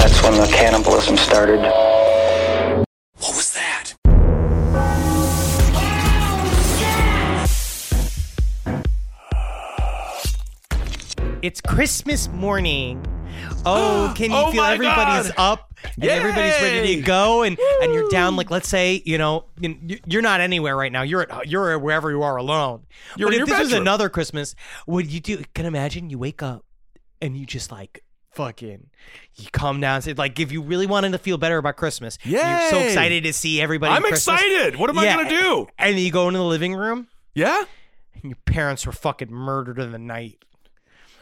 That's when the cannibalism started. What was that? It's Christmas morning. Oh, can you Oh feel everybody's God. up and everybody's ready to go and and you're down like let's say, you know, you- you're not anywhere right now. You're at you're wherever you are alone. You're but in if your this was another Christmas, would you do can imagine you wake up and you just like fucking you come down and like if you really wanted to feel better about Christmas, yeah, you're so excited to see everybody. I'm excited. What am I gonna do? And you go into the living room Yeah. and your parents were fucking murdered in the night.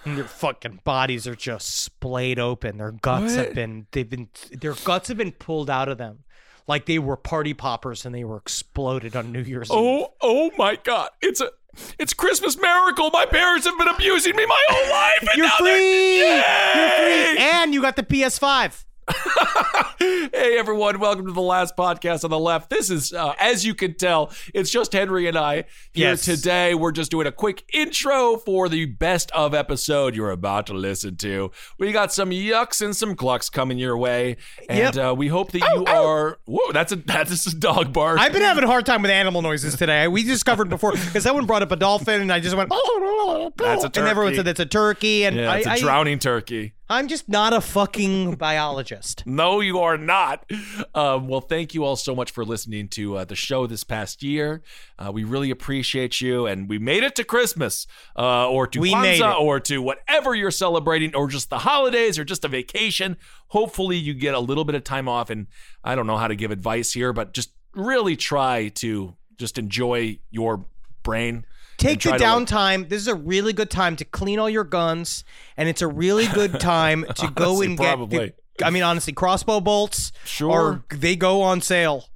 And their fucking bodies are just splayed open. Their guts What? have been they've been their guts have been pulled out of them. Like they were party poppers and they were exploded on New Year's oh, Eve. Oh, oh my God! It's a, it's Christmas miracle. My parents have been abusing me my whole life, and You're now free! You're free! And you got the PS5. hey everyone, welcome to the last podcast on the left. This is, uh, as you can tell, it's just Henry and I here Yes. today. We're just doing a quick intro for the best of episode you're about to listen to. We got some yucks and some clucks coming your way, and Yep. uh, we hope that you are. Whoa, that's a that's a dog bark. I've been having a hard time with animal noises today. We discovered before because someone brought up a dolphin and I just went. That's a turkey. And everyone said that's a turkey. And yeah, it's a I- drowning turkey. I'm just not a fucking biologist. No, you are not. Um, well, thank you all so much for listening to uh, the show this past year. Uh, we really appreciate you, and we made it to Christmas, uh, or to We Kwanzaa, or to whatever you're celebrating, or just the holidays, or just a vacation. Hopefully, you get a little bit of time off. And I don't know how to give advice here, but just really try to just enjoy your brain. Take the to, like- downtime. This is a really good time to clean all your guns, and it's a really good time to go Honestly, and get. probably. I mean, honestly, crossbow bolts. Sure. Or they go on sale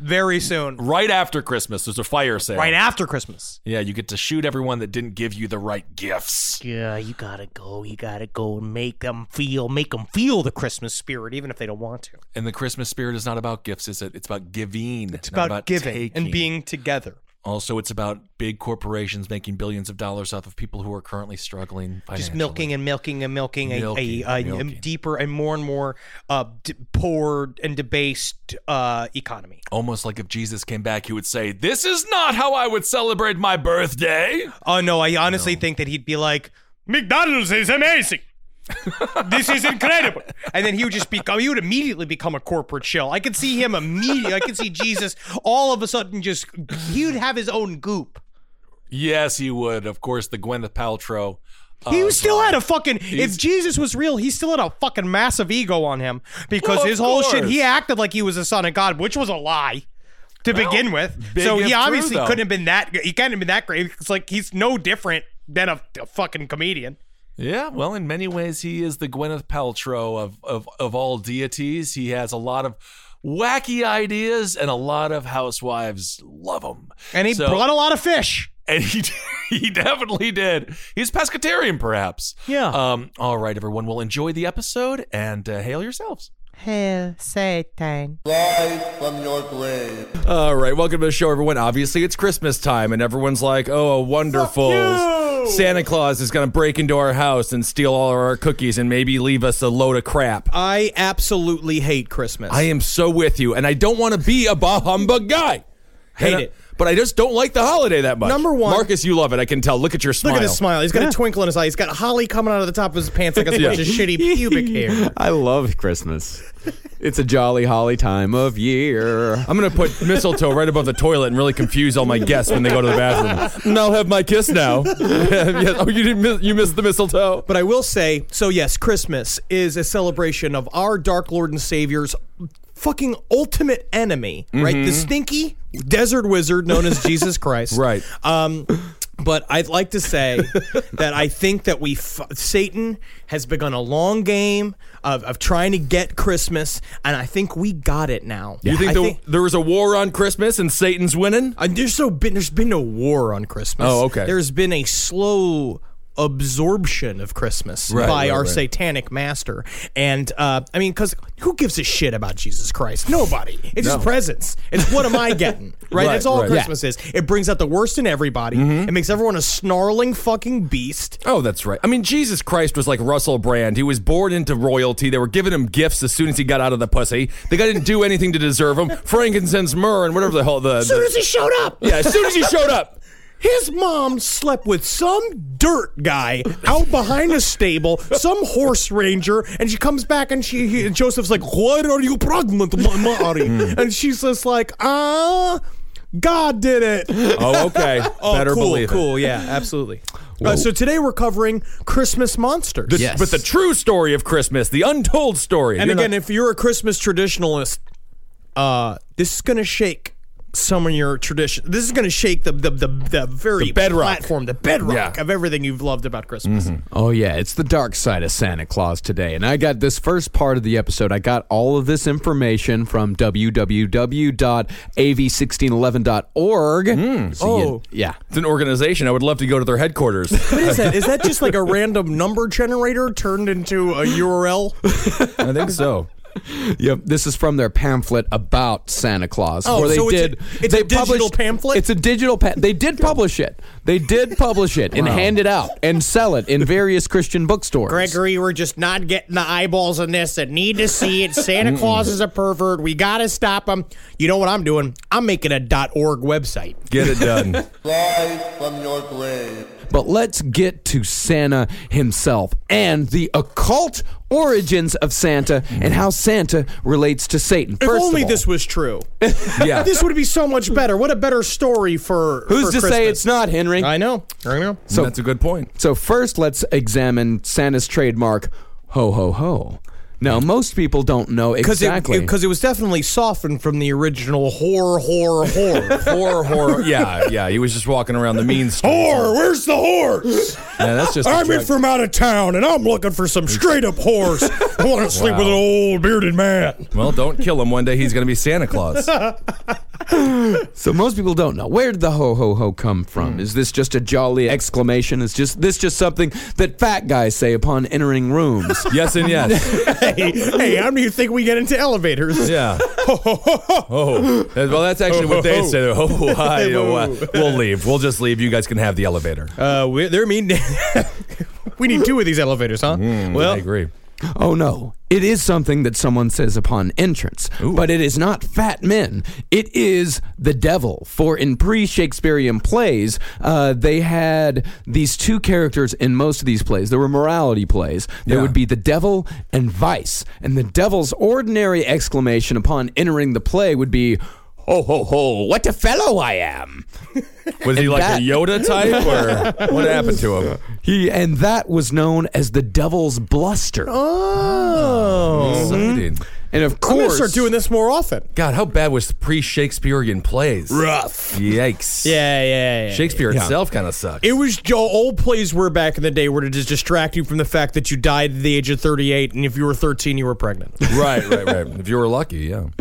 very soon, right after Christmas, there's a fire sale. right after Christmas. Yeah, you get to shoot everyone that didn't give you the right gifts. Yeah, you gotta go. You gotta go and make them feel, make them feel the Christmas spirit, even if they don't want to. And the Christmas spirit is not about gifts, is it? It's about giving. It's about, giving and being together. Also, it's about big corporations making billions of dollars off of people who are currently struggling financially. Just milking and milking and milking, a- Milking, a, a, milking. deeper and more and more uh, d- poor and debased uh, economy. Almost like if Jesus came back, he would say, "This is not how I would celebrate my birthday." Oh no, I honestly think that he'd be like, McDonald's is amazing. This is incredible. And then he would just become he would immediately become a corporate shill. I could see him immediately. I could see Jesus all of a sudden just he would have his own goop. Yes, he would. Of course, the Gwyneth Paltrow. He of, still uh, had a fucking if Jesus was real, he still had a fucking massive ego on him because Well, his whole shit. He acted like he was a son of God, which was a lie. To begin with, so he obviously though. couldn't have been that. He can't have been that great. It's like he's no different than a, a fucking comedian. Yeah, well, in many ways, he is the Gwyneth Paltrow of, of, of all deities. He has a lot of wacky ideas, and a lot of housewives love him. And he So- brought a lot of fish. And he he definitely did. He's pescatarian, perhaps. Yeah. Um. All right, everyone. Will enjoy the episode and uh, hail yourselves. Hail Satan. All right, welcome to the show, everyone. Obviously, it's Christmas time, and everyone's like, "Oh, a wonderful! Santa Claus is going to break into our house and steal all of our cookies, and maybe leave us a load of crap." I absolutely hate Christmas. I am so with you, and I don't want to be a bah humbug guy. Hate And I- it. But I just don't like the holiday that much. Number one- Marcus, you love it. I can tell. Look at your smile. Look at his smile. He's got a twinkle in his eye. He's got holly coming out of the top of his pants like a bunch of shitty pubic hair. I love Christmas. It's a jolly holly time of year. I'm gonna put mistletoe right above the toilet and really confuse all my guests when they go to the bathroom. And I'll have my kiss now. Yes. Oh, you didn't miss, you missed the mistletoe. But I will say, so yes, Christmas is a celebration of our Dark Lord and Savior's fucking ultimate enemy, right? The stinky desert wizard known as Jesus Christ. Right. Um, but I'd like to say that I think that we f- Satan has begun a long game of, of trying to get Christmas, and I think we got it now. You think, I the, there was a war on Christmas and Satan's winning? uh, there's so been there's been no war on Christmas. Oh, okay. There's been a slow absorption of Christmas Right, by right, our right. satanic master. And uh, I mean, because who gives a shit about Jesus Christ? Nobody. It's just presents. It's what am I getting? Right. That's all. Mm-hmm. Christmas is. It brings out the worst in everybody. It makes everyone a snarling fucking beast. Oh, that's right. I mean, Jesus Christ was like Russell Brand. He was born into royalty. They were giving him gifts as soon as he got out of the pussy. The guy didn't do anything to deserve them. Frankincense, myrrh, and whatever the hell the. As soon the- as he showed up. yeah, as soon as he showed up. His mom slept with some dirt guy out behind a stable, some horse ranger, and she comes back and she he, and Joseph's like, "What are you pregnant, Ma- Mari?" and she's just like, "Ah, God did it." Oh, okay. Oh, Better cool, believe it. cool, yeah, absolutely. Uh, so today we're covering Christmas monsters. The- Yes. But the true story of Christmas, the untold story. and You're again, not- if you're a Christmas traditionalist, uh, this is gonna shake some of your tradition. This is gonna shake the the the, the very The bedrock. platform, the bedrock Yeah. of everything you've loved about Christmas. Mm-hmm. Oh yeah, it's the dark side of Santa Claus today. And I got this first part of the episode. I got all of this information from www.av1611.org. Hmm. So you- Oh. yeah. it's an organization. I would love to go to their headquarters. What is that? Is that just like a random number generator turned into a URL? I think so. Yep. This is from their pamphlet about Santa Claus. Oh, they so it's a- did. it's a they digital published- pamphlet? It's a digital. Pa- they did publish it. They did publish it and hand it out and sell it in various Christian bookstores. Gregory, we're just not getting the eyeballs on this that need to see it. Santa Claus is a pervert. We got to stop him. You know what I'm doing? I'm making a .org website. Get it done. Fly from your grave. But let's get to Santa himself and the occult origins of Santa and how Santa relates to Satan. If First only all, this was true. yeah. this would be so much better. What a better story for who's for to say it's not Henry? I know. I know. So that's a good point. So first, let's examine Santa's trademark, ho ho ho. Now, most people don't know Because exactly. it, because it was definitely softened from the original whore, whore, whore. Horror, horror. Yeah, yeah. He was just walking around the mean streets. whore, where's the horse? Yeah, that's just. I'm in from out of town, and I'm looking for some straight up horse. I want to sleep with an old bearded man. Well, don't kill him. One day he's going to be Santa Claus. so most people don't know where did the ho ho ho come from. Hmm. Is this just a jolly exclamation? Is just this just something that fat guys say upon entering rooms? Yes and yes. Hey, hey, how do you think we get into elevators? Yeah. Oh, well, that's actually what they say. Oh, I, know we'll leave. We'll just leave. You guys can have the elevator. Uh, we, they're mean. we need two of these elevators, huh? well, I agree. Oh no, it is something that someone says upon entrance, but it is not fat men. It is the devil. For in pre Shakespearean plays, uh, they had these two characters in most of these plays. There were morality plays. There Yeah. would be the devil and vice. And the devil's ordinary exclamation upon entering the play would be, Ho, ho, ho, what a fellow I am. Was he like that- a Yoda type, or what happened to him? He, and that was known as the devil's bluster. oh, mm-hmm. Exciting. And of I'm gonna start doing this more often. God, how bad was the pre-Shakespearean plays? Rough. Yikes. Yeah, yeah, yeah. Shakespeare yeah. itself kind of sucks. It was old plays were back in the day were to just distract you from the fact that you died at the age of 38, and if you were 13, you were pregnant. right, right, right. If you were lucky, yeah.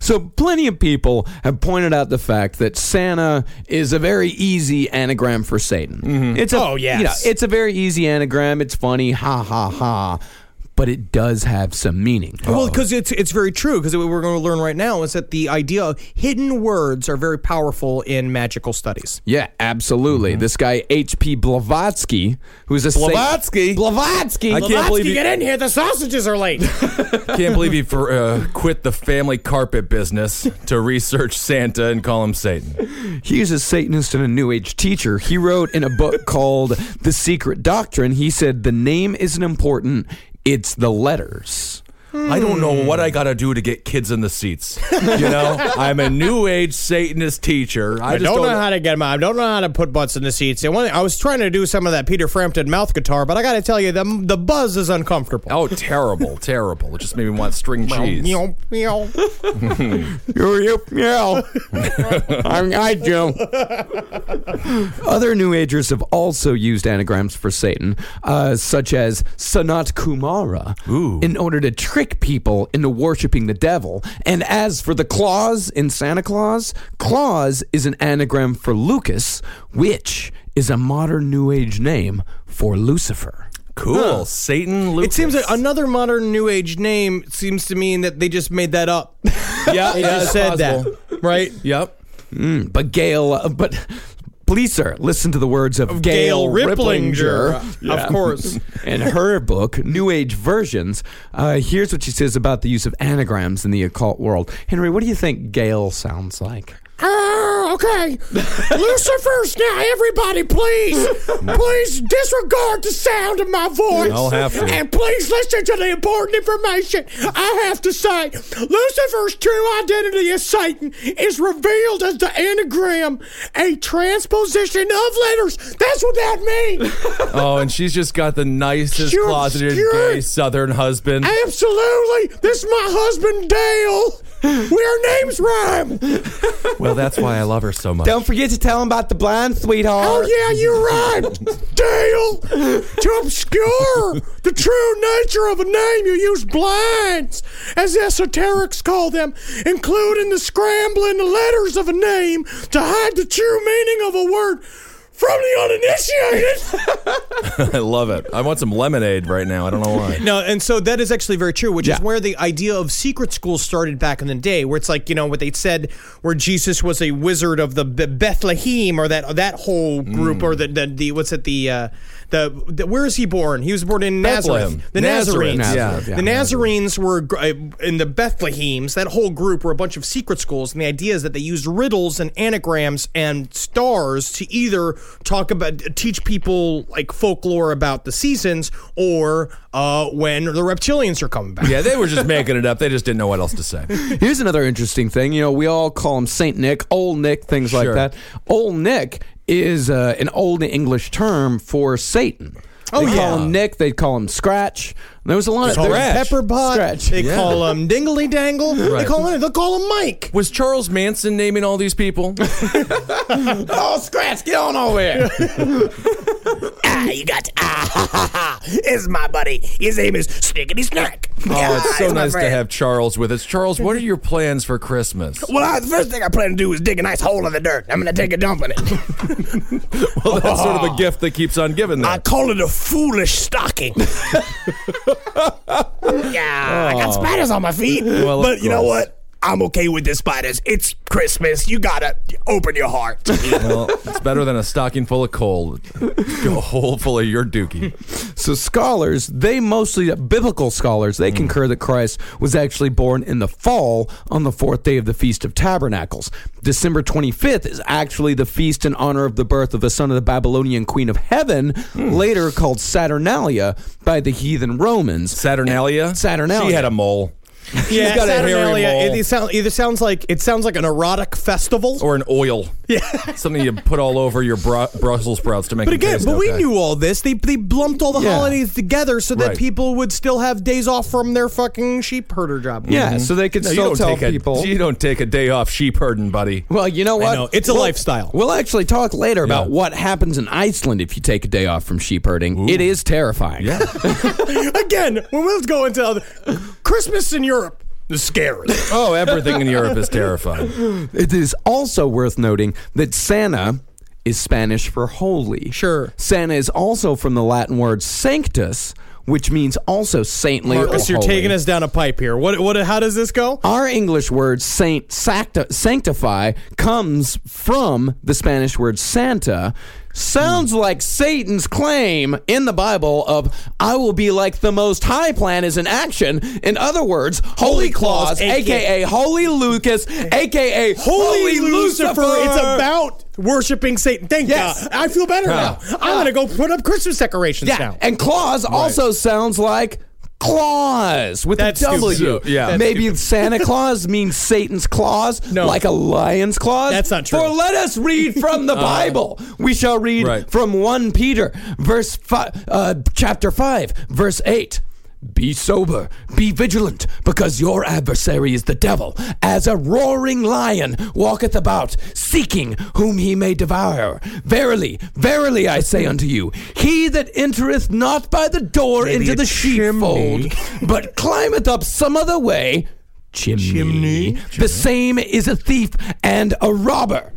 So, plenty of people have pointed out the fact that Santa is a very easy anagram for Satan. Mm-hmm. It's a, Oh, yes. you know, it's a very easy anagram. It's funny, ha ha ha, but it does have some meaning. Well, because it's it's very true. Because what we're going to learn right now is that the idea of hidden words are very powerful in magical studies. Yeah, absolutely. This guy H.P. Blavatsky, who's a Sa- Blavatsky? Blavatsky. I can't believe you, in here. The sausages are late. can't believe he for, uh, quit the family carpet business to research Santa and call him Satan. He's a Satanist and a New Age teacher. He wrote in a book called The Secret Doctrine, he said, The name isn't important, it's the letters. I don't know what I got to do to get kids in the seats. You know, I'm a new age Satanist teacher. I, I just don't know how to get them. I don't know how to put butts in the seats. And one, I was trying to do some of that Peter Frampton mouth guitar, but I got to tell you, the the buzz is uncomfortable. Oh, terrible, terrible. It just made me want string cheese. Meow, meow. You, yeah. I'm I do. Other New Agers have also used anagrams for Satan, uh, such as Sanat Kumara, Ooh. in order to trick people into worshiping the devil. And as for the Claus in Santa Claus, Claus is an anagram for Lucas, which is a modern New Age name for Lucifer. Cool. Satan Lucas. It seems like another modern New Age name seems to mean that they just made that up. yeah, They yeah, just said possible. that, right? Yep. Mm, but Gail, uh, but please, sir, listen to the words of, Gail Gail, Riplinger, Riplinger, of course. in her book, New Age Versions. Uh, here's what she says about the use of anagrams in the occult world. Henry, what do you think Gail sounds like? Oh, okay. Lucifers, now everybody, please, please disregard the sound of my voice. I'll have to. And please listen to the important information I have to say. Lucifer's true identity as Satan is revealed as the anagram, a transposition of letters. That's what that means. Oh, and she's just got the nicest closeted gay Southern husband. Absolutely. This is my husband, Dale. Our names rhyme. Well, that's why I love her so much. Don't forget to tell him about the blind sweetheart. Oh, yeah, you're right, Dale. To obscure the true nature of a name, you use blinds, as esoterics call them, including the scrambling the letters of a name to hide the true meaning of a word from the uninitiated. I love it. I want some lemonade right now. I don't know why. No, and so that is actually very true, which is where the idea of secret schools started back in the day, where it's like you know what they said, where Jesus was a wizard of the Bethlehem, or that that whole group, or the, the the what's it the. Uh, the, the, where is he born? He was born in Nazareth. Bethlehem. The Nazareth, Nazarenes. yeah. Yeah, the Nazarenes were uh, in the Bethlehems. That whole group were a bunch of secret schools, and the idea is that they used riddles and anagrams and stars to either talk about, teach people like folklore about the seasons, or uh, when the reptilians are coming back. Yeah, they were just making it up. They just didn't know what else to say. Here's another interesting thing. You know, we all call him Saint Nick, Old Nick, things like that. Old Nick is uh, an old English term for Satan. Oh, they yeah. call him Nick. They call him Scratch. There was a lot of Call him there's- Pepper Pot. Scratch. They Yeah. call him Dingley Dangle. They Right. call him. They call him Mike. Was Charles Manson naming all these people? Oh, Scratch, get on over here. Ah, you got ah, ha, ha, ha. It's my buddy. His name is Snickety Snack. Oh, it's so nice to have Charles with us. Charles, what are your plans for Christmas? Well, I, the first thing I plan to do is dig a nice hole in the dirt. I'm going to take a dump in it. Well, that's sort of a gift that keeps on giving. I call it a foolish stocking. yeah, I got oh. spiders on my feet. Well, of but you know course. what? I'm okay with the spiders. It's Christmas. You gotta open your heart. Well, it's better than a stocking full of coal. A hole full of your dookie. So scholars, they mostly biblical scholars, they mm. concur that Christ was actually born in the fall on the fourth day of the Feast of Tabernacles. December 25th is actually the feast in honor of the birth of the son of the Babylonian queen of heaven, hmm. later called Saturnalia by the heathen Romans. Saturnalia? Saturnalia. She had a mole. Yeah, got a hairy Saturnalia. mole. It, it sound, either sounds like it sounds like an erotic festival. or an oil. Yeah. Something you put all over your bru- Brussels sprouts to make But again, taste but we knew all this. They they lumped all the Yeah. holidays together so that Right. people would still have days off from their fucking sheep herder job. Yeah, mm-hmm. so they could No, you still don't tell take a. You don't take a day off sheep herding, buddy. Well, you know what? know. It's a We'll- lifestyle. We'll actually talk later about what happens in Iceland if you take a day off from sheep herding. It is terrifying. Yeah. Again, when we'll go into other, Christmas in Europe is scary. oh, everything in Europe is terrifying. It is also worth noting that Santa is Spanish for holy. Sure. Santa is also from the Latin word sanctus, which means also saintly Marcus, or you're holy. taking us down a pipe here. What what? How does this go? Our English word saint sancti- sanctify comes from the Spanish word Santa. Sounds like Satan's claim in the Bible of I will be like the most high plan is in action. In other words, Holy Claus, Claus, aka Holy Lucas, aka Holy Lucifer. It's about worshiping Satan. Thank Yes. God. I feel better now. I'm gonna go put up Christmas decorations Yeah, now. and claws also sounds like claws with That's a W. stupid. Yeah. Maybe Santa Claus means Satan's claws, No. like a lion's claws. That's not true. For let us read from the Bible. We shall read Right. from one Peter, verse five, uh, chapter five, verse eight. Be sober, be vigilant, because your adversary is the devil, as a roaring lion walketh about, seeking whom he may devour. Verily, verily, I say unto you, he that entereth not by the door Maybe into the chimney. sheepfold, but climbeth up some other way, chimney, the same is a thief and a robber.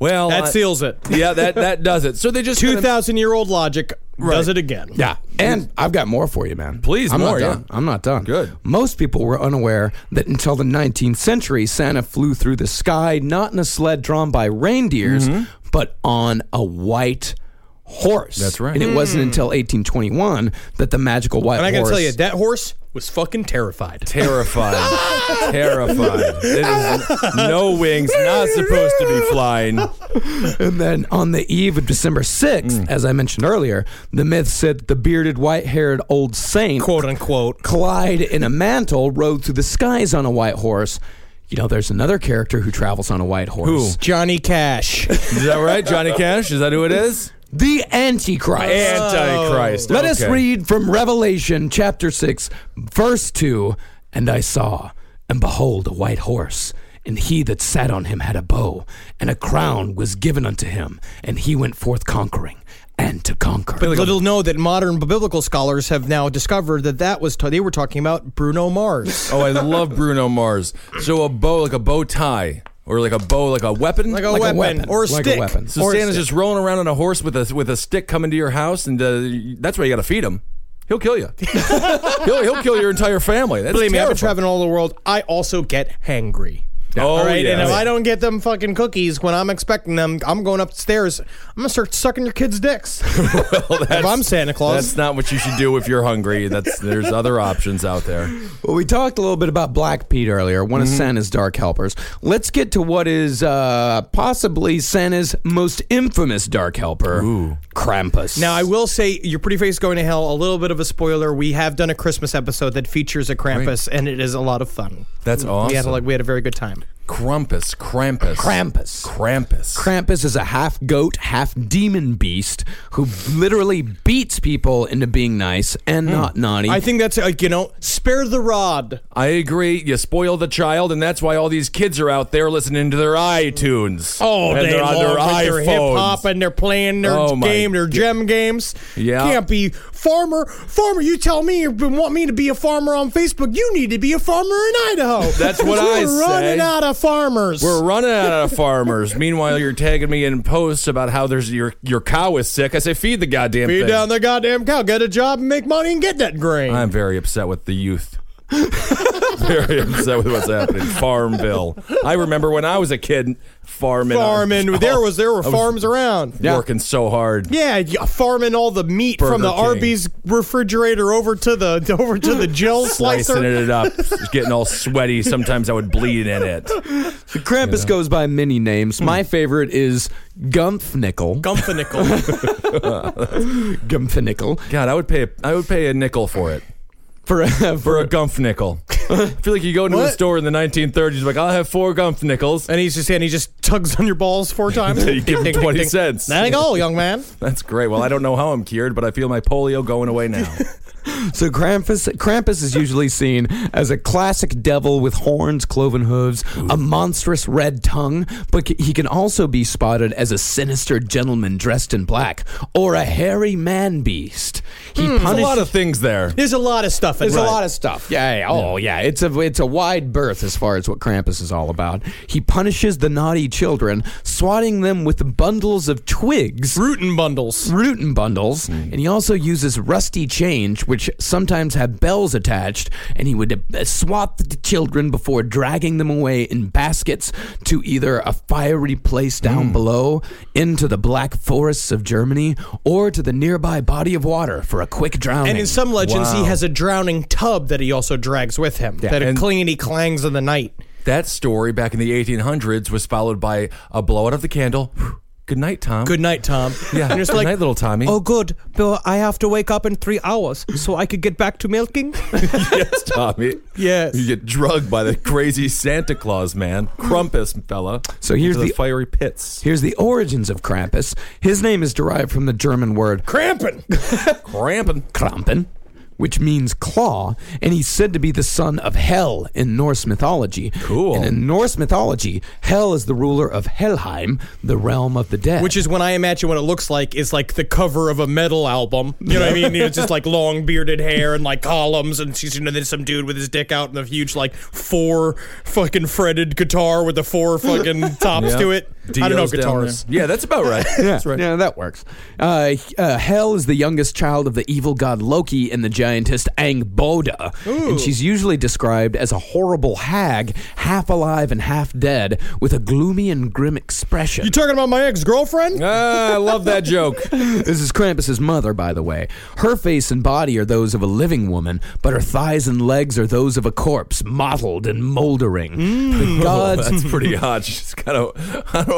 Well, That I- seals it. yeah, that that does it. So they just two thousand kinda- year old logic does it again. Yeah, and I've got more for you, man. Please, I'm more, Not yeah. done. I'm not done. Good. Most people were unaware that until the 19th century, Santa flew through the sky not in a sled drawn by reindeers, mm-hmm. but on a white horse. That's right. And it wasn't mm. until 1821 that the magical white And I horse. gotta tell you, that horse was fucking terrified. terrified, terrified. It is no wings, not supposed to be flying. And then on the eve of December 6th, Mm. as I mentioned earlier, the myth said that the bearded, white haired old saint, Quote unquote. Clyde in a mantle, rode through the skies on a white horse. You know, there's another character who travels on a white horse. Who? Johnny Cash. Is that right, Johnny Cash? Is that who it is? The Antichrist. Antichrist. Let us read from Revelation chapter 6, verse 2. And I saw, and behold, a white horse. And he that sat on him had a bow, and a crown was given unto him, and he went forth conquering and to conquer. But little know that modern biblical scholars have now discovered that that was they were talking about Bruno Mars. Oh, I love Bruno Mars. So a bow, like a bow tie, or like a bow, like a weapon, Like a, Like a weapon, weapon. or a Like a stick. weapon. So or a Santa's stick. just rolling around on a horse with a with a stick coming to your house, and uh, that's why you got to feed him. He'll kill you. he'll, he'll kill your entire family. That's Believe me, I've been terrifying. traveling all over the world. I also get hangry. Oh, all right, and if I don't get them fucking cookies when I'm expecting them, I'm going upstairs. I'm gonna start sucking your kids' dicks. well, if I'm Santa Claus, That's not what you should do if you're hungry. That's there's other options out there. Well, we talked a little bit about Black Pete earlier, one Mm-hmm. of Santa's dark helpers. Let's get to what is uh, possibly Santa's most infamous dark helper, Krampus. Now, I will say, Your Pretty Face Going to Hell, a little bit of a spoiler. We have done a Christmas episode that features a Krampus, and it is a lot of fun. That's awesome. We had, a, like, we had a very good time. Krampus, Krampus, Krampus. Krampus. Krampus is a half goat, half demon beast who literally beats people into being nice and hmm. not naughty. I think that's, like, you know, spare the rod. I agree. You spoil the child, and that's why all these kids are out there listening to their iTunes. Oh, and they they're on their hip hop iPhones. and they're playing their Oh, my game, their gem games. Yeah. can't be farmer. Farmer, you tell me you want me to be a farmer on Facebook. You need to be a farmer in Idaho. That's what I We're running say. out of farmers. We're running out of farmers. Meanwhile, you're tagging me in posts about how there's your your cow is sick. I say, feed the goddamn Feed thing. down the goddamn cow. Get a job and make money and get that grain. I'm very upset with the youth. Very upset with what's happening. Farmville. I remember when I was a kid farming. farming. There was there were I was farms around. Working so hard. Yeah, yeah, uh, farming all the meat from the Burger King. Arby's refrigerator over to the over to the Jill Slicing slicer. it up, getting all sweaty. Sometimes I would bleed in it. the Krampus goes by many names. Hmm. My favorite is Gumpfnickel. Gumpfnickel. Gumpfnickel. God, I would pay. I would pay a nickel for it. for a, for a gumpf nickel. I feel like you go into a store in the 1930s, like I'll have four gumpf nickels, And he's just and he just tugs on your balls four times. you give him 20 cents. There you go, young man. That's great. Well, I don't know how I'm cured, but I feel my polio going away now. So Krampus, Krampus is usually seen as a classic devil with horns, cloven hooves, a monstrous red tongue, but c- he can also be spotted as a sinister gentleman dressed in black or a hairy man beast. He hmm. There's a lot of things there. There's a lot of stuff. There's right. a lot of stuff. Yeah, yeah. Oh, yeah. It's a it's a wide berth as far as what Krampus is all about. He punishes the naughty children, swatting them with bundles of twigs, rootin' bundles, rootin' bundles, and he also uses rusty change, which sometimes have bells attached. And he would uh, swat the children before dragging them away in baskets to either a fiery place down below, into the black forests of Germany, or to the nearby body of water for a quick drowning. And in some legends, Wow. he has a drowning tub that he also drags with him. that and- clingity clangs in the night. That story back in the 1800s was followed by a blowout of the candle. Good night, Tom. Good night, Tom. Yeah. And it's Good like, night, little Tommy. oh, good. Bill, I have to wake up in three hours so I could get back to milking. yes, Tommy. Yes. You get drugged by the crazy Santa Claus man, Krampus fella. So here's into the- fiery pits. Here's the origins of Krampus. His name is derived from the German word Krampen. Krampin. Krampen, which means claw, and he's said to be the son of Hel in Norse mythology. Cool. And in Norse mythology, Hel is the ruler of Helheim, the realm of the dead. Which is when I imagine what it looks like is like the cover of a metal album. You know what I mean? It's just like long bearded hair and like columns, and she's you know then some dude with his dick out and a huge like four fucking fretted guitar with the four fucking tops Yeah. to it. I don't know guitars. Yeah, that's about right. yeah, That's right. yeah, that works. Uh, uh, Hel is the youngest child of the evil god Loki and the giantess Angrboda, and she's usually described as a horrible hag, half alive and half dead, with a gloomy and grim expression. You talking about my ex girlfriend? Ah, I love that joke. This is Krampus's mother, by the way. Her face and body are those of a living woman, but her thighs and legs are those of a corpse, mottled and moldering. The gods That's pretty hot. She's kind of.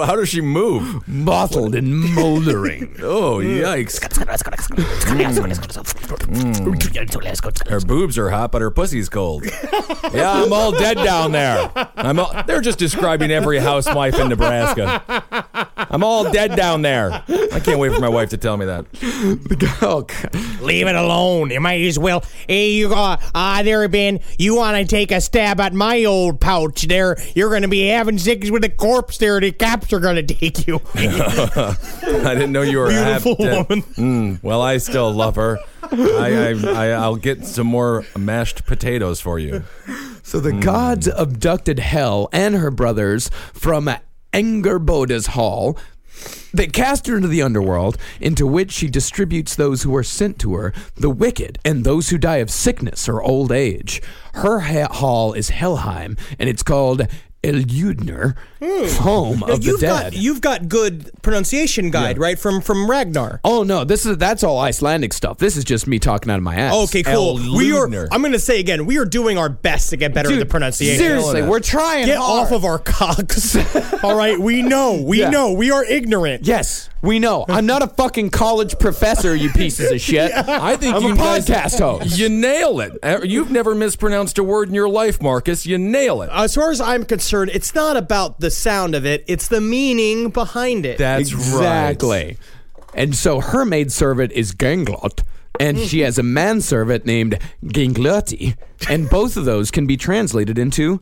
How, how does she move? mottled and moldering. Oh, yikes. Her boobs are hot, but her pussy's cold. yeah, I'm all dead down there. I'm all, they're just describing every housewife in Nebraska. I'm all dead down there. I can't wait for my wife to tell me that. oh, God. Leave it alone. You might as well. Hey, you uh, uh there, Ben. You want to take a stab at my old pouch? There, you're going to be having sex with a corpse. There, the cops are going to take you. I didn't know you were half Beautiful dead. woman. Mm, well, I still love her. I, I, I, I'll get some more mashed potatoes for you. So the gods abducted Hel and her brothers from Angerboda's hall. They cast her into the underworld, into which she distributes those who are sent to her, the wicked, and those who die of sickness or old age. Her ha- hall is Helheim, and it's called Eljudner, hmm. home of the you've dead. got you've got good pronunciation guide, right? From from Ragnar. oh no, this is that's all Icelandic stuff. This is just me talking out of my ass. Okay, cool. El We are. Ludner. I'm going to say again. We are doing our best to get better at the pronunciation. Seriously, we're trying. Get hard. off of our cocks. All right, we know. We Yeah. know. We are ignorant. Yes, we know. I'm not a fucking college professor, you pieces of shit. I think I'm you a guys- podcast host. You nail it. Uh, You've never mispronounced a word in your life, Marcus. You nail it. As far as I'm concerned, it's not about the sound of it; it's the meaning behind it. That's exactly. And so her maid servant is Ganglot, and she has a manservant named Gangloti, and both of those can be translated into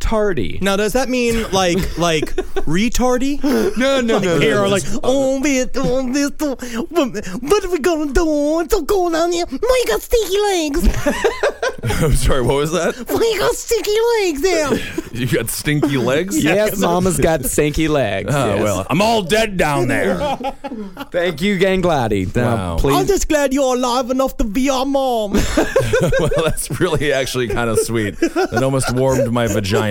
tardy. Now, does that mean like like retardy? No, no, no, Here, no. or like oh, bit, oh, this, oh, what, what are we gonna do? It's so cold down here. Why you got sticky legs? I'm sorry, what was that? Why you got sticky legs there? You got stinky legs? Yes, Mama's got stinky legs. Oh, yes. well, I'm all dead down there. Thank you, Gangloti. Now, Wow. I'm just glad you're alive enough to be our mom. well, that's really actually kind of sweet. It almost warmed my vagina.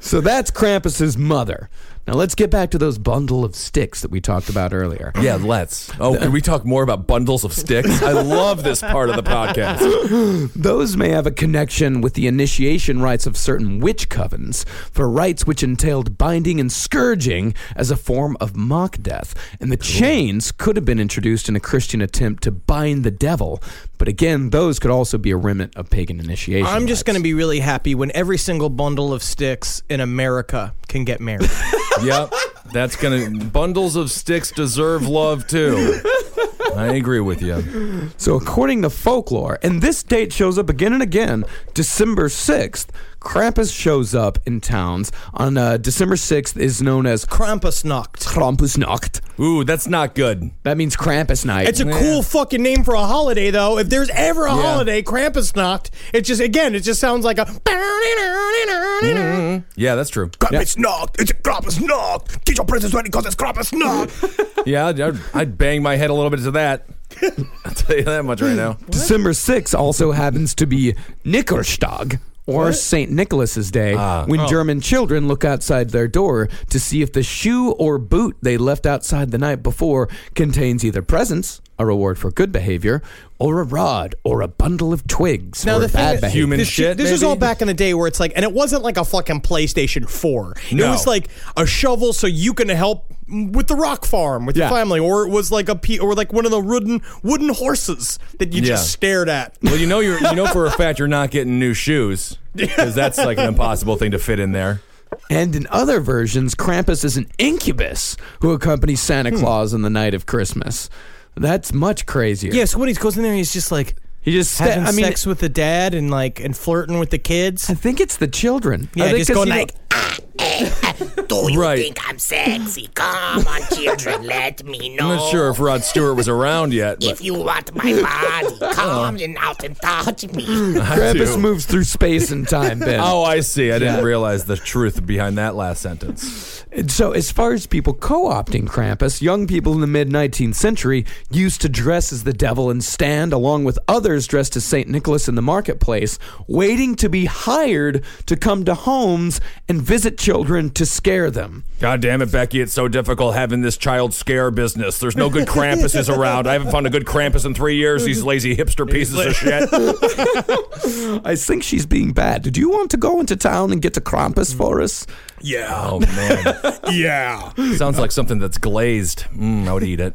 So that's Krampus's mother. Now let's get back to those bundle of sticks that we talked about earlier. Yeah, let's. Oh, can we talk more about bundles of sticks? I love this part of the podcast. Those may have a connection with the initiation rites of certain witch covens, for rites which entailed binding and scourging as a form of mock death. And the chains could have been introduced in a Christian attempt to bind the devil, but again, those could also be a remnant of pagan initiation. I'm just going to be really happy when every single bundle of sticks in America can get married. Yep, that's gonna. Bundles of sticks deserve love too. I agree with you. So, according to folklore, and this date shows up again and again, December 6th, Krampus shows up in towns. On uh, December 6th is known as Krampusnacht. Krampusnacht. Ooh, that's not good. That means Krampus night. It's a cool fucking name for a holiday, though. If there's ever a holiday, Krampusnacht, it just, again, it just sounds like a. Yeah, that's true. Krampusnacht. It's a Krampusnacht. Get your presents ready because it's Krampusnacht. Yeah, I'd, I'd- I'd bang my head a little bit to that. I'll tell you that much right now. December 6th also happens to be Nickerstag. Or St. Nicholas's Day, ah. when oh. German children look outside their door to see if the shoe or boot they left outside the night before contains either presents, a reward for good behavior, or a rod or a bundle of twigs Now for the thing bad is- behavior. Human this, shit, This was all back in the day where it's like, and it wasn't like a fucking PlayStation Four. It was like a shovel so you can help with the rock farm with Yeah. your family, or it was like a pe- or like one of the wooden wooden horses that you Yeah. just stared at. Well, you know, you're, you know for a fact you're not getting new shoes because that's like an impossible thing to fit in there. And in other versions, Krampus is an incubus who accompanies Santa hmm. Claus on the night of Christmas. That's much crazier. Yeah, so when he goes in there, he's just like he just sta- having I mean, sex with the dad and like and flirting with the kids. I think it's the children. I Yeah, think just 'cause, going you know- like. Do you Right. think I'm sexy? Come on, children, let me know. I'm not sure if Rod Stewart was around yet, but If you want my body, uh-huh. come and out and touch me. Krampus moves through space and time, Ben. oh, I see. I didn't realize the truth behind that last sentence. And So, as far as people co opting Krampus, young people in the mid 19th century used to dress as the devil and stand along with others dressed as St. Nicholas in the marketplace, waiting to be hired to come to homes and visit children to scare them. God damn it, Becky! It's so difficult having this child scare business. There's no good Krampuses around. I haven't found a good Krampus in three years. These lazy hipster pieces of shit. I think she's being bad. Did you want to go into town and get to Krampus for us? Yeah. Oh man, Yeah. sounds like something that's glazed. Mm, I would eat it.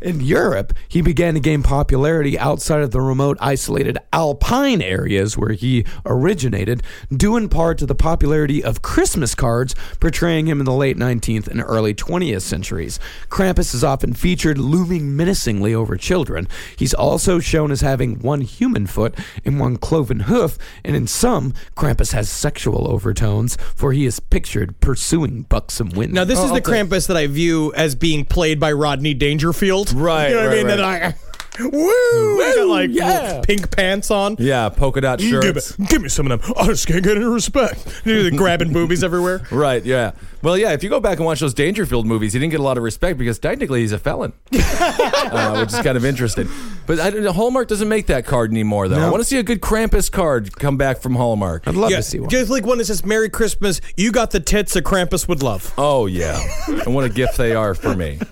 In Europe, he began to gain popularity outside of the remote, isolated alpine areas where he originated, due in part to the popularity of Christmas cards portraying him in the late 19th and early 20th centuries. Krampus is often featured looming menacingly over children. He's also shown as having one human foot and one cloven hoof, and in some, Krampus has sexual overtones, for he is pictured pursuing buxom women. Now this is oh, the Krampus that I view as being played by Rodney Dangerfield. Right, You know what right, I mean? right. That I, woo! He's got like yeah. pink pants on. Yeah, polka dot Give shirts. me, give me some of them. I just can't get any respect. They're grabbing boobies everywhere. Right, yeah. Well, yeah, if you go back and watch those Dangerfield movies, he didn't get a lot of respect because technically he's a felon, uh, which is kind of interesting. But I, Hallmark doesn't make that card anymore, though. I want to see a good Krampus card come back from Hallmark. I'd love Yeah, to see one. just like one that says "Merry Christmas." You got the tits a Krampus would love. Oh, yeah. and what a gift they are for me.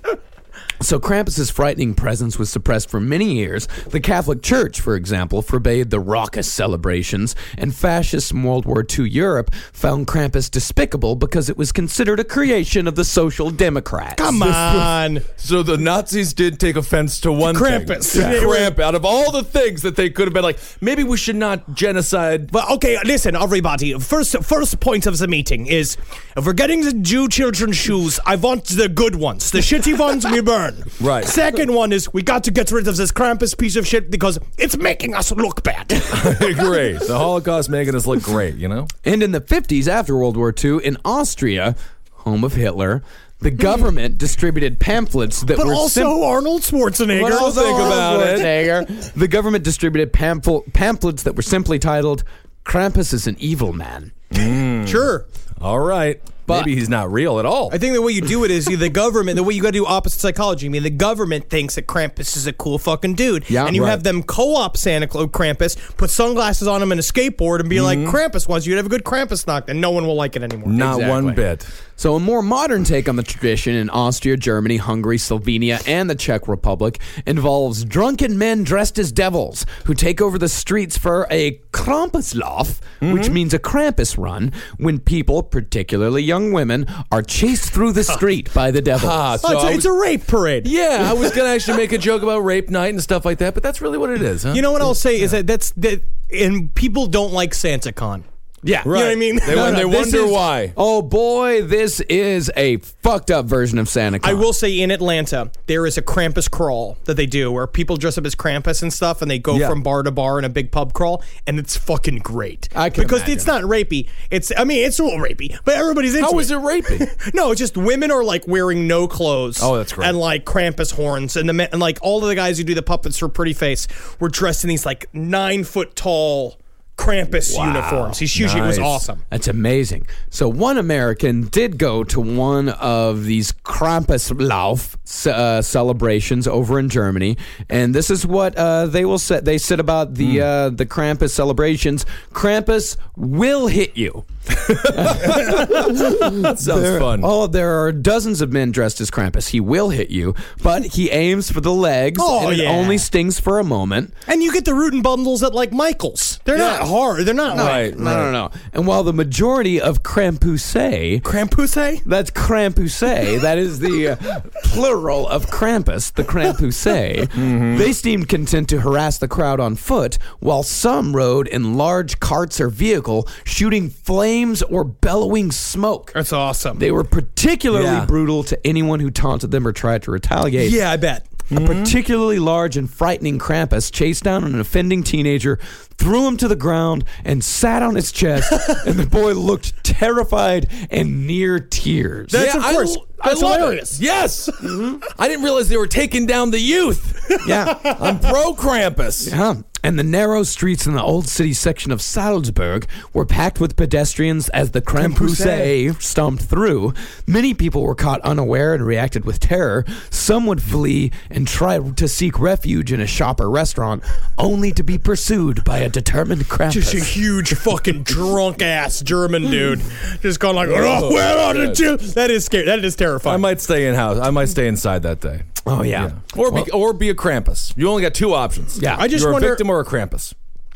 So Krampus's frightening presence was suppressed for many years. The Catholic Church, for example, forbade the raucous celebrations, and fascists in World War II Europe found Krampus despicable because it was considered a creation of the Social Democrats. Come on. So the Nazis did take offense to one Krampus. thing. Yeah. Kramp, out of all the things that they could have been like, maybe we should not genocide. But okay, listen, everybody. First, first point of the meeting is if we're getting the Jew children's shoes, I want the good ones. The shitty ones we burn. Right. Second one is we got to get rid of this Krampus piece of shit because it's making us look bad. great. The Holocaust making us look great, you know? And in the 50s, after World War II, in Austria, home of Hitler, the government distributed pamphlets that but were also sim- Arnold Schwarzenegger. But also think about it. Schwarzenegger. The government distributed pamphlet, pamphlets that were simply titled "Krampus is an evil man." Hmm. Sure. All right. But Maybe he's not real at all. I think the way you do it is the government. The way you got to do opposite psychology. I mean, the government thinks that Krampus is a cool fucking dude, Yeah, and you right. have them co-op Santa Claus Krampus, put sunglasses on him and a skateboard, and be like, mm-hmm. Krampus wants you to have a good Krampus knock, and no one will like it anymore. not one bit. So, a more modern take on the tradition in Austria, Germany, Hungary, Slovenia, and the Czech Republic involves drunken men dressed as devils who take over the streets for a Krampuslauf, which mm-hmm. means a Krampus run, when people, particularly young women, are chased through the street by the devil. Ah, Oh, so it's, a, I it's a rape parade. Yeah, I was gonna actually make a joke about rape night and stuff like that, but that's really what it is, huh? You know what I'll say is that that's that, and people don't like SantaCon. Yeah. You know what I mean? They, No, they no, this wonder is- why. Oh boy, this is a fucked up version of Santa Claus. I will say in Atlanta, there is a Krampus crawl that they do where people dress up as Krampus and stuff and they go Yeah. from bar to bar in a big pub crawl and it's fucking great. I can Because imagine. it's not rapey. It's I mean, it's a little rapey, but everybody's into How it. is it rapey? No, it's just women are like wearing no clothes. Oh, that's great. And like Krampus horns, and the men, and like all of the guys who do the puppets for Pretty Face were dressed in these like nine foot tall Krampus uniforms. He's huge. It was awesome. That's amazing. So one American did go to one of these Krampuslauf uh, celebrations over in Germany, and this is what uh, they will say. They said about the uh, the Krampus celebrations: Krampus will hit you. That sounds There- fun. Oh, there are dozens of men dressed as Krampus. He will hit you, but he aims for the legs, Oh, and it yeah. only stings for a moment. And you get the rootin' bundles at like Michaels. They're not hard. They're not like Right, No, no, no. And while the majority of Krampusay Krampus. That's Krampusay. that is the uh, plural of Krampus, the Krampusay. They seemed content to harass the crowd on foot, while some rode in large carts or vehicle, shooting flames or bellowing smoke. That's awesome. They were particularly Yeah. brutal to anyone who taunted them or tried to retaliate. yeah, I bet. A mm-hmm. particularly large and frightening Krampus chased down an offending teenager, threw him to the ground, and sat on his chest. and the boy looked terrified and near tears. That's of course. I, That's love hilarious. It. Yes. Mm-hmm. I didn't realize they were taking down the youth. yeah. I'm pro Krampus. Yeah. And the narrow streets in the old city section of Salzburg were packed with pedestrians as the Krampusay stomped through. Many people were caught unaware and reacted with terror. Some would flee and try to seek refuge in a shop or restaurant, only to be pursued by a determined Krampus. Just a huge fucking drunk ass German dude, just going like, "Oh, where are the Jew-" That is scary. That is terrifying. I might stay in house. I might stay inside that day. Oh, yeah. Or be, or be a Krampus. You only got two options. Yeah. I just You're wonder- a victim or a Krampus.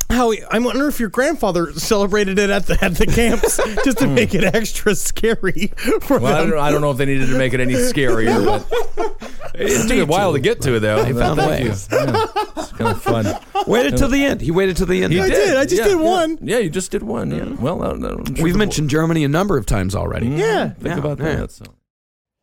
Howie, I wonder if your grandfather celebrated it at the at the camps just to hmm. make it extra scary for Well, I don't, I don't know if they needed to make it any scarier, but it took a while to get to it, though. They found Thank ways. you. Yeah. It's kind of fun. Waited till the end. He waited till the end. He I did. I just Yeah, did yeah. one. Yeah, you just did one. Yeah. Well, I don't. I'm sure We've mentioned Germany a number of times already. Yeah. Think Yeah, about yeah. that. So.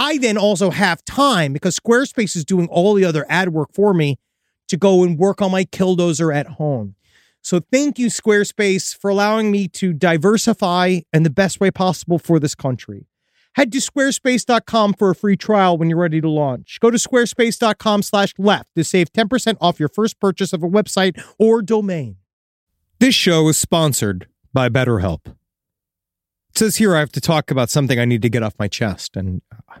I then also have time because Squarespace is doing all the other ad work for me to go and work on my killdozer at home. So thank you, Squarespace, for allowing me to diversify in the best way possible for this country. Head to squarespace.com for a free trial when you're ready to launch. Go to squarespace.com slash left to save 10% off your first purchase of a website or domain. This show is sponsored by BetterHelp. It says here I have to talk about something I need to get off my chest, and uh,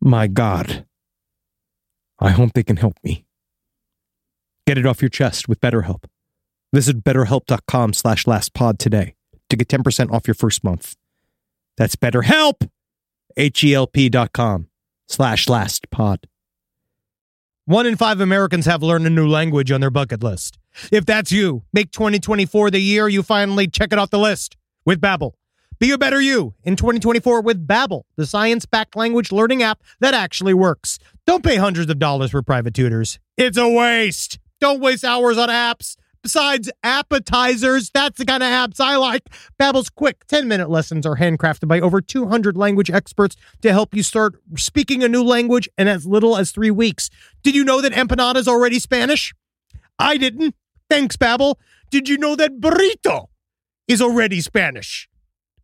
My God. I hope they can help me. Get it off your chest with BetterHelp. Visit betterhelp.com slash lastpod today to get 10% off your first month. That's BetterHelp! H-E-L-P dot com slash lastpod. One in five Americans have learned a new language on their bucket list. If that's you, make 2024 the year you finally check it off the list with Babbel. Be a better you in 2024 with Babbel, the science-backed language learning app that actually works. Don't pay hundreds of dollars for private tutors. It's a waste. Don't waste hours on apps. Besides appetizers, that's the kind of apps I like. Babbel's quick 10-minute lessons are handcrafted by over 200 language experts to help you start speaking a new language in as little as 3 weeks. Did you know that empanada is already Spanish? I didn't. Thanks, Babbel. Did you know that burrito is already Spanish?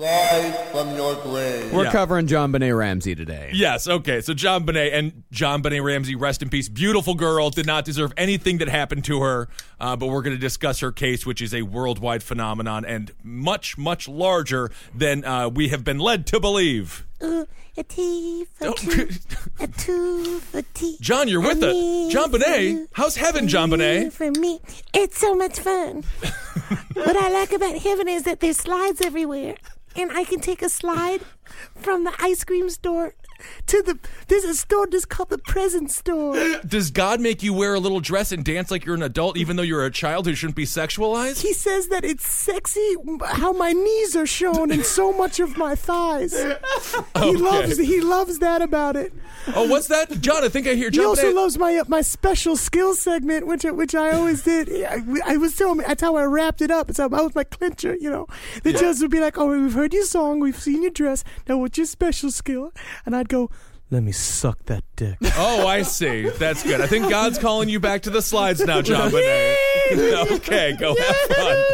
Rise from your grave. We're Yeah. covering JonBenét Ramsey today. Yes, okay. So JonBenét and JonBenét Ramsey, rest in peace. Beautiful girl, did not deserve anything that happened to her. Uh, but we're going to discuss her case, which is a worldwide phenomenon and much, much larger than uh, we have been led to believe. A T for two, a two for T. John, you're with us. JonBenét. How's heaven, JonBenét? For me, it's so much fun. what I like about heaven is that there's slides everywhere, and I can take a slide from the ice cream store to the. There's a store that's called the present store. Does God make you wear a little dress and dance like you're an adult, even though you're a child who shouldn't be sexualized? He says that it's sexy how my knees are shown and so much of my thighs. He loves he loves that about it. Oh, what's that, John? I think I hear He John. also loves my uh, my special skill segment, which I- which I always did. I, I was telling that's how I wrapped it up. It's how that was my clincher, you know. The judge would be like, "Oh, we've heard your song, we've seen your dress. Now, what's your special skill?" And I'd go, "Let me suck that dick." Oh, I see. That's good. I think God's calling you back to the slides now, JonBenét. okay, go have fun.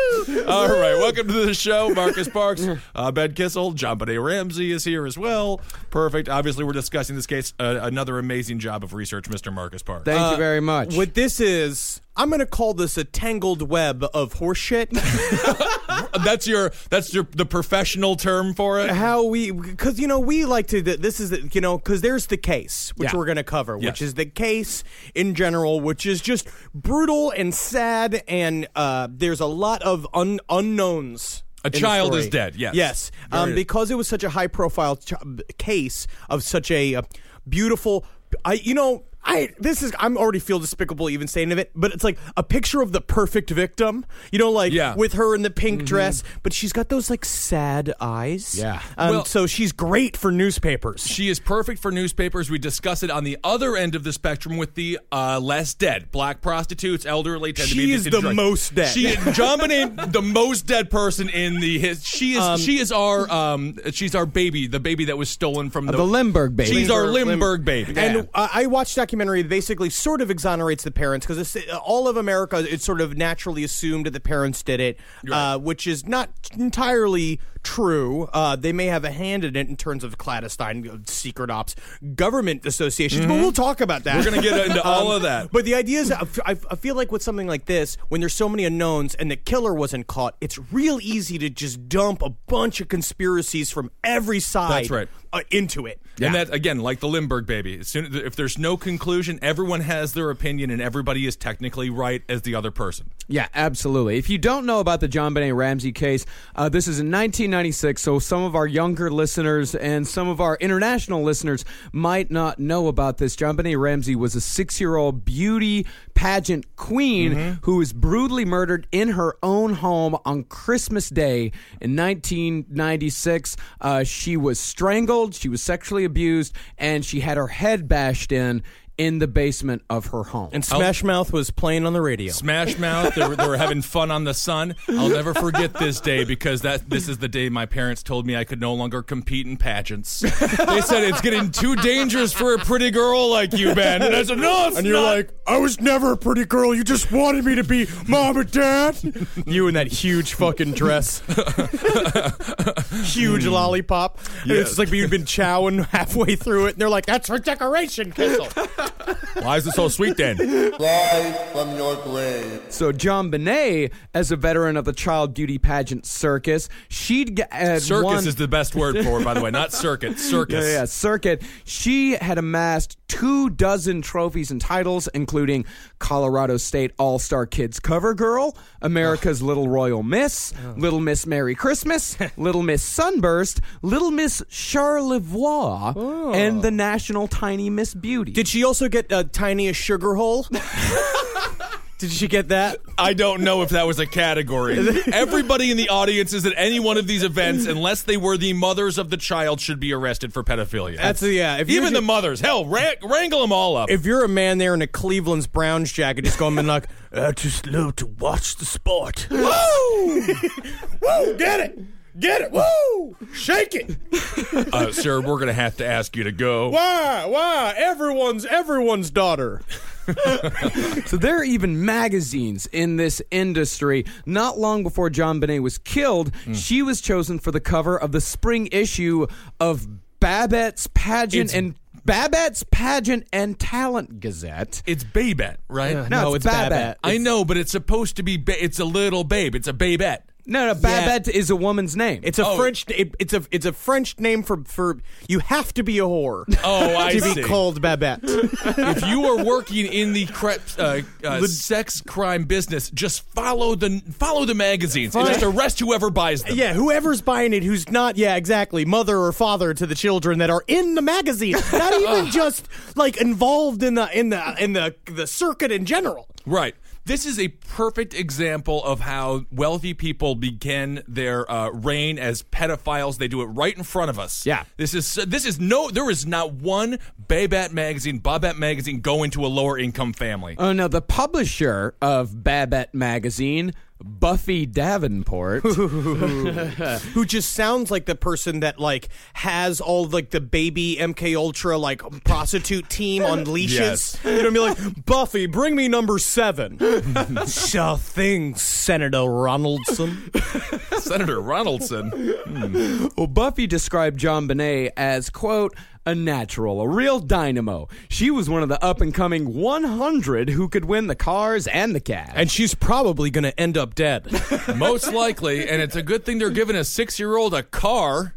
All right, welcome to the show, Marcus Parks, uh, Ben Kissel, JonBenét Ramsey is here as well. Perfect. Obviously, we're discussing this case. Uh, another amazing job of research, Mr. Marcus Parks. Thank you Uh, very much. What this is, I'm going to call this a tangled web of horseshit. that's your that's your the professional term for it. How we, because you know, we like to. This is you know, because there's the case which Yeah. we're going to cover, Yes. which is the case in general, which is just brutal and sad, and uh, there's a lot of un- unknowns. A in the child story. is dead, yes. Yes. Um, because it was such a high profile ch- case of such a uh, beautiful. I, you know, I this is I'm already feel despicable even saying of it, but it's like a picture of the perfect victim. You know, like Yeah. with her in the pink dress, but she's got those like sad eyes. Yeah. Um, Well- so she's great for newspapers. She is perfect for newspapers. We discuss it on the other end of the spectrum with the uh, less dead. Black prostitutes, elderly tend to be She is the most dead. She John Bonet, the most dead person in the his. She is she is our um she's our baby, the baby that was stolen from the, the Lindbergh baby. She's our Lindbergh- Lindbergh baby. And uh, I watched a documentary basically sort of exonerates the parents because all of America it's sort of naturally assumed that the parents did it, uh, which is not entirely true. Uh, they may have a hand in it in terms of clandestine uh, secret ops, government associations, but we'll talk about that. Mm-hmm. We're gonna get into all Um, of that. But the idea is, I f- I f- I feel like with something like this, when there's so many unknowns and the killer wasn't caught, it's real easy to just dump a bunch of conspiracies from every side That's right. uh, into it. And that again, like the Lindbergh baby. As soon if there's no conclusion, everyone has their opinion, and everybody is technically right as the other person. Yeah, absolutely. If you don't know about the JonBenét Ramsey case, uh, this is in 1996, so some of our younger listeners and some of our international listeners might not know about this. JonBenét Ramsey was a six year old beauty pageant queen who was brutally murdered in her own home on Christmas Day in 1996. Uh, she was strangled, she was sexually abused, and she had her head bashed in. In the basement of her home. And Smash oh. Mouth was playing on the radio. Smash Mouth, they were, they were having fun on the sun. I'll never forget this day because that this is the day my parents told me I could no longer compete in pageants. They said it's getting too dangerous for a pretty girl like you, Ben. And I said, no, it's And you're not. like, I was never a pretty girl. You just wanted me to be mom and dad. you in that huge fucking dress, huge hmm. lollipop. And Yes. It's like you've been chowing halfway through it, and they're like, "That's for decoration, Kissel." Why is it so sweet then? Rise from your grave. So JonBenét, as a veteran of the child beauty pageant circus, she'd get uh, Circus won- is the best word for it, by the way. Not circuit, circus. Yeah, yeah, circuit. She had amassed two dozen trophies and titles, including Colorado State All Star Kids Cover Girl, America's Little Royal Miss, Little Miss Merry Christmas, Little Miss Sunburst, Little Miss Charlevoix, oh. and the National Tiny Miss Beauty. Did she also get uh, tiniest sugar hole? Did she get that? I don't know if that was a category. Everybody in the audience is at any one of these events, unless they were the mothers of the child, should be arrested for pedophilia. That's yeah. If Even the mothers. Hell, ra- wrangle them all up. If you're a man there in a Cleveland's Browns jacket, just going in like, I just love to watch the sport. Woo! Woo! Get it! Get it! Woo! Shake it! uh, sir, we're going to have to ask you to go. Why? Why? Everyone's everyone's daughter. So there are even magazines in this industry. Not long before JonBenét was killed, she was chosen for the cover of the spring issue of Babette's Pageant It's- and Babette's Pageant and Talent Gazette. It's Babette, right? Uh, no, it's, Babette. I know, but it's supposed to be. Ba- it's a little babe. It's a babette. No, no, Babette is a woman's name. It's a Oh. French. It, it's a it's a French name for for you have to be a whore. Oh, I to see. be called Babette. if you are working in the cre- uh, uh, sex crime business, just follow the follow the magazines and just arrest whoever buys them. Yeah, whoever's buying it, who's not, yeah, exactly, mother or father to the children that are in the magazine, not even just like involved in the in the in the the circuit in general. Right. This is a perfect example of how wealthy people begin their uh, reign as pedophiles. They do it right in front of us. Yeah. This is this is no. There is not one Babette magazine, Bobette magazine going to a lower income family. Oh no, the publisher of Babette magazine, Buffy Davenport. Who just sounds like the person that like has all like the baby MK Ultra like prostitute team on leashes. Yes. You know what I mean? Like Buffy, bring me number seven. sure thing, Senator Ronaldson. Senator Ronaldson. Hmm. Well, Buffy described JonBenét as, quote, a natural, a real dynamo. She was one of the up and coming 100 who could win the cars and the cash. And she's probably gonna end up dead. Most likely, and it's a good thing they're giving a six year old a car.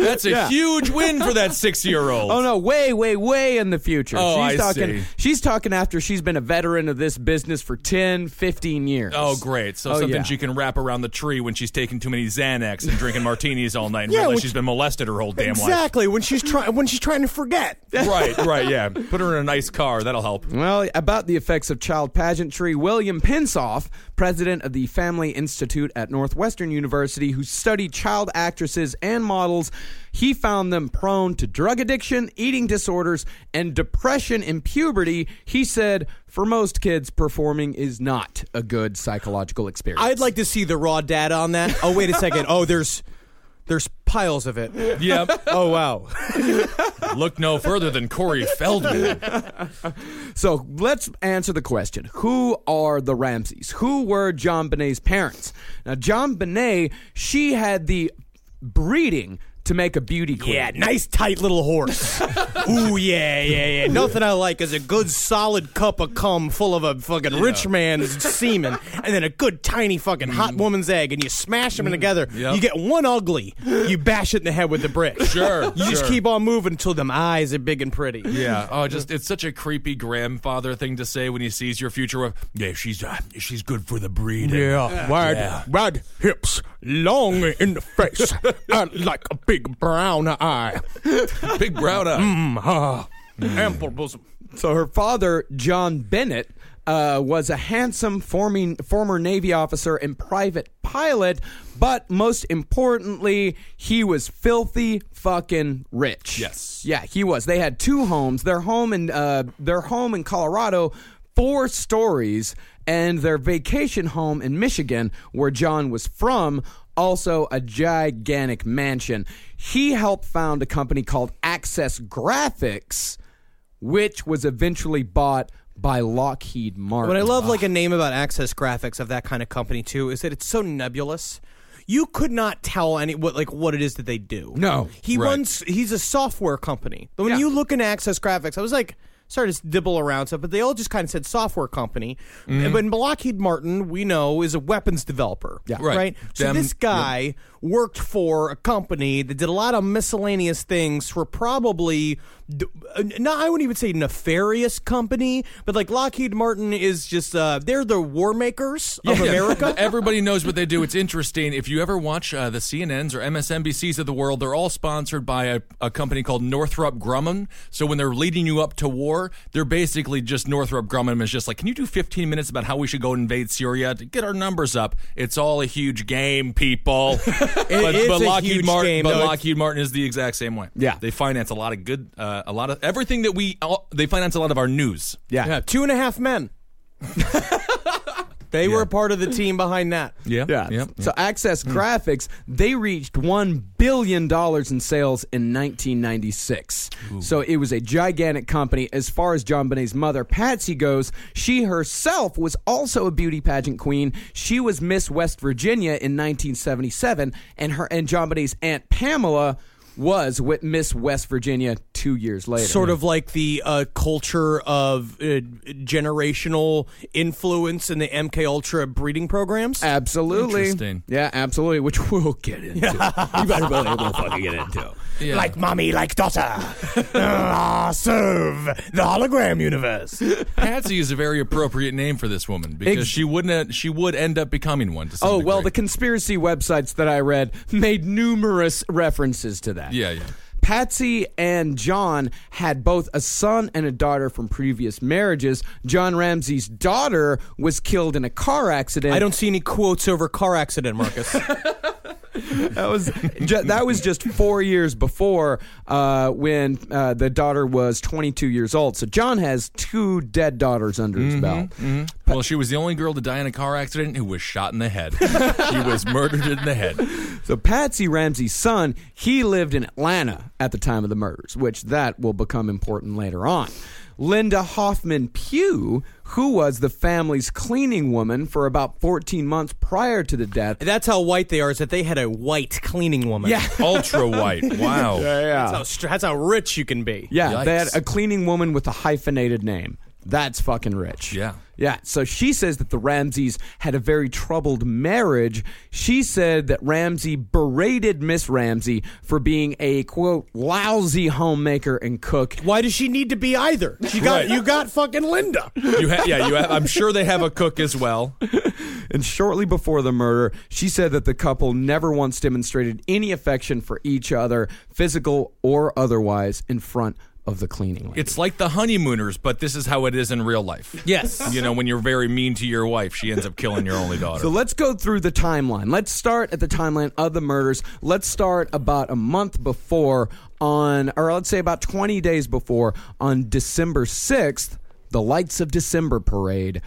That's a Yeah. huge win for that six year old. Oh no, way, way, way in the future. Oh, she's I talking see. she's talking after she's been a veteran of this business for 10, 15 years. Oh, great. So Oh, something yeah. she can wrap around the tree when she's taking too many Xanax and drinking martinis all night and Yeah, realize which- she's been molested her whole damn life. exactly when she's trying when she's trying to forget. Right, right, yeah. Put her in a nice car. That'll help. Well, about the effects of child pageantry, William Pinsof, president of the Family Institute at Northwestern University, who studied child actresses and models, he found them prone to drug addiction, eating disorders, and depression in puberty. He said, for most kids, performing is not a good psychological experience. I'd like to see the raw data on that. Oh wait a second. Oh, there's there's piles of it. Yep. Oh wow. Look no further than Corey Feldman. So let's answer the question Who are the Ramseys? Who were JonBenét's parents? Now, JonBenét, she had the breeding to make a beauty queen. Yeah, nice tight little horse. Ooh, yeah, yeah, yeah. Nothing I like is a good solid cup of cum full of a fucking rich man's semen, and then a good tiny fucking hot woman's egg, and you smash them together. Yep. You get one ugly. You bash it in the head with the brick. Sure, You just sure. keep on moving until them eyes are big and pretty. Yeah. Oh, just it's such a creepy grandfather thing to say when he sees your future. Wife. Yeah, she's uh, she's good for the breed. Yeah, wide, Yeah. wide hips, long in the face, and like a big brown eye. Big brown eye. Mm, ah. Ample bosom. So her father, John Bennett, uh, was a handsome forming, former Navy officer and private pilot, but most importantly, he was filthy fucking rich. Yes. Yeah, he was. They had two homes. Their home in uh, their home in Colorado, four stories, and their vacation home in Michigan, where John was from, also a gigantic mansion. He helped found a company called Access Graphics, which was eventually bought by Lockheed Martin. What I love, like a name about Access Graphics of that kind of company too, is that it's so nebulous. You could not tell any what like what it is that they do. No. he Right. runs. He's a software company. But when Yeah. you look in Access Graphics, I was like started to dibble around stuff, but they all just kind of said software company. Mm-hmm. But Lockheed Martin, we know, is a weapons developer. Yeah. Right. Right. So Them- this guy worked for a company that did a lot of miscellaneous things for probably. d- uh, No, I wouldn't even say nefarious company, but like Lockheed Martin is just uh, they're the war makers of America. Everybody knows what they do. It's interesting. If you ever watch uh, the CNNs or MSNBCs of the world, they're all sponsored by a, a company called Northrop Grumman. So when they're leading you up to war, they're basically just Northrop Grumman is just like, can you do 15 minutes about how we should go invade Syria to get our numbers up? It's all a huge game, people. but but a Lockheed huge Martin, game, but though. Lockheed Martin is the exact same way. Yeah. they finance a lot of good, uh, a lot of everything that we. All, they finance a lot of our news. yeah. Yeah, two and a half men. they were a part of the team behind that. Yeah, Yeah. Yep. So Access hmm. Graphics, they reached $1 billion in sales in 1996. So it was a gigantic company. As far as JonBenét's mother, Patsy, goes, she herself was also a beauty pageant queen. She was Miss West Virginia in 1977, and her and JonBenét's Aunt Pamela was with Miss West Virginia two years later. Sort of like the uh, culture of uh, generational influence in the MK Ultra breeding programs. Absolutely. Interesting. Yeah, absolutely, which we'll get into. you better believe we'll fucking get into. Yeah. Like mommy, like daughter. Ah, serve the hologram universe. Patsy is a very appropriate name for this woman because Ex- she wouldn't. She would end up becoming one. To some Oh, well, the conspiracy websites that I read made numerous references to that. Yeah, yeah. Patsy and John had both a son and a daughter from previous marriages. John Ramsey's daughter was killed in a car accident. I don't see any quotes over car accident, Marcus. that was ju- that was just four years before uh, when uh, the daughter was 22 years old. So John has two dead daughters under his belt. Well, she was the only girl to die in a car accident who was shot in the head. she was murdered in the head. So Patsy Ramsey's son, he lived in Atlanta at the time of the murders, which that will become important later on. Linda Hoffman Pugh, who was the family's cleaning woman for about 14 months prior to the death. That's how white they are. Is that they had a white cleaning woman? Yeah. Ultra white. Wow. That's how, that's how rich you can be. Yeah, they had a cleaning woman with a hyphenated name. That's fucking rich. Yeah. Yeah. So she says that the Ramseys had a very troubled marriage. She said that Ramsey berated Miss Ramsey for being a quote lousy homemaker and cook. Why does she need to be either? She got Right. you got fucking Linda. You ha- yeah, you have, I'm sure they have a cook as well. And shortly before the murder, she said that the couple never once demonstrated any affection for each other, physical or otherwise, in front of the cleaning lady. It's like the honeymooners, but this is how it is in real life. Yes. You know, when you're very mean to your wife, she ends up killing your only daughter. So let's go through the timeline. Let's start at the timeline of the murders. Let's start about a month before on, or let's say about 20 days before on December 6th, the Lights of December parade.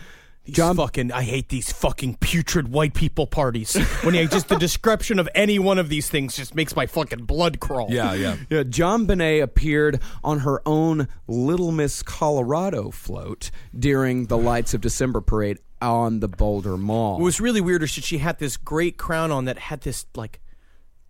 John, fucking, I hate these fucking putrid white people parties. when you just the description of any one of these things just makes my fucking blood crawl. yeah, yeah. Yeah, JonBenét appeared on her own Little Miss Colorado float during the Lights of December parade on the Boulder Mall. What was really weird is that she had this great crown on that had this like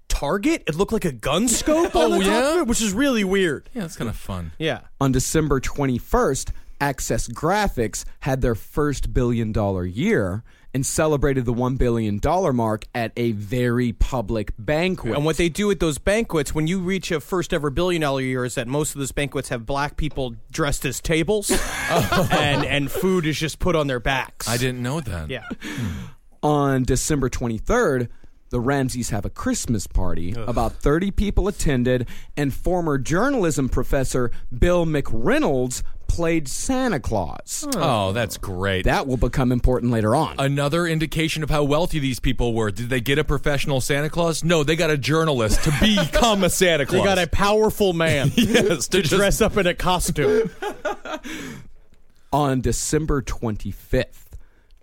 target. It looked like a gun scope. on Oh, the top yeah? of it, which is really weird. Yeah, that's kind of fun. Yeah. On December 21st, Access Graphics had their first billion dollar year and celebrated the $1 billion mark at a very public banquet. And what they do at those banquets, when you reach a first ever billion dollar year, is that most of those banquets have black people dressed as tables, and and food is just put on their backs. I didn't know that. Yeah. Hmm. On December 23rd, the Ramseys have a Christmas party. About 30 people attended, and former journalism professor Bill McReynolds played Santa Claus. Oh, that's great. That will become important later on. Another indication of how wealthy these people were. Did they get a professional Santa Claus? No, they got a journalist to become a Santa Claus. They got a powerful man yes, to dress up in a costume. on December 25th,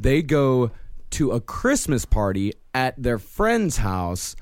they go to a Christmas party at their friend's house.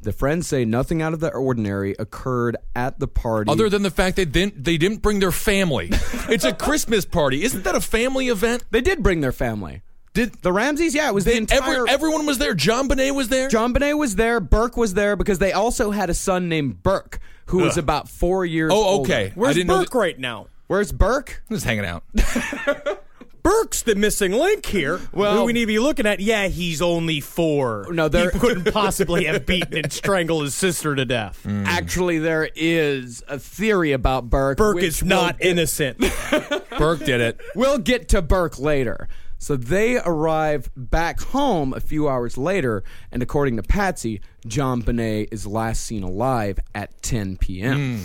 The friends say nothing out of the ordinary occurred at the party. Other than the fact they didn't they didn't bring their family. it's a Christmas party. Isn't that a family event? they did bring their family. Did The Ramseys, yeah, it was the entire. every, everyone was there? JonBenét was there? JonBenét was there. Burke was there because they also had a son named Burke who was about four years. Old. Oh, older. okay. Where's I didn't know Burke right now? Where's Burke? Just hanging out. Burke's the missing link here. Well- who we need to be looking at. Yeah, he's only four. No, there- he couldn't possibly have beaten and strangled his sister to death. Mm. Actually, there is a theory about Burke. Burke which is we'll not innocent. Burke did it. We'll get to Burke later. So they arrive back home a few hours later, and according to Patsy, JonBenét is last seen alive at 10 p.m. Hmm.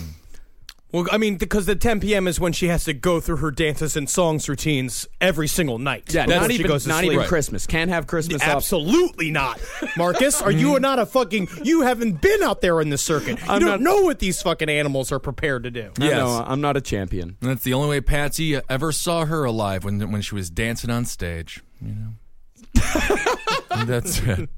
Well, I mean, because the 10 p.m. is when she has to go through her dances and songs routines every single night. Yeah, before not she even, goes to not sleep. even Christmas. Can't have Christmas up. Absolutely not, Marcus. Are you not a fucking? You haven't been out there in the circuit. You I'm don't not- know what these fucking animals are prepared to do. I Yes. know, I'm not a champion. That's the only way Patsy ever saw her alive when when she was dancing on stage. You know. that's it.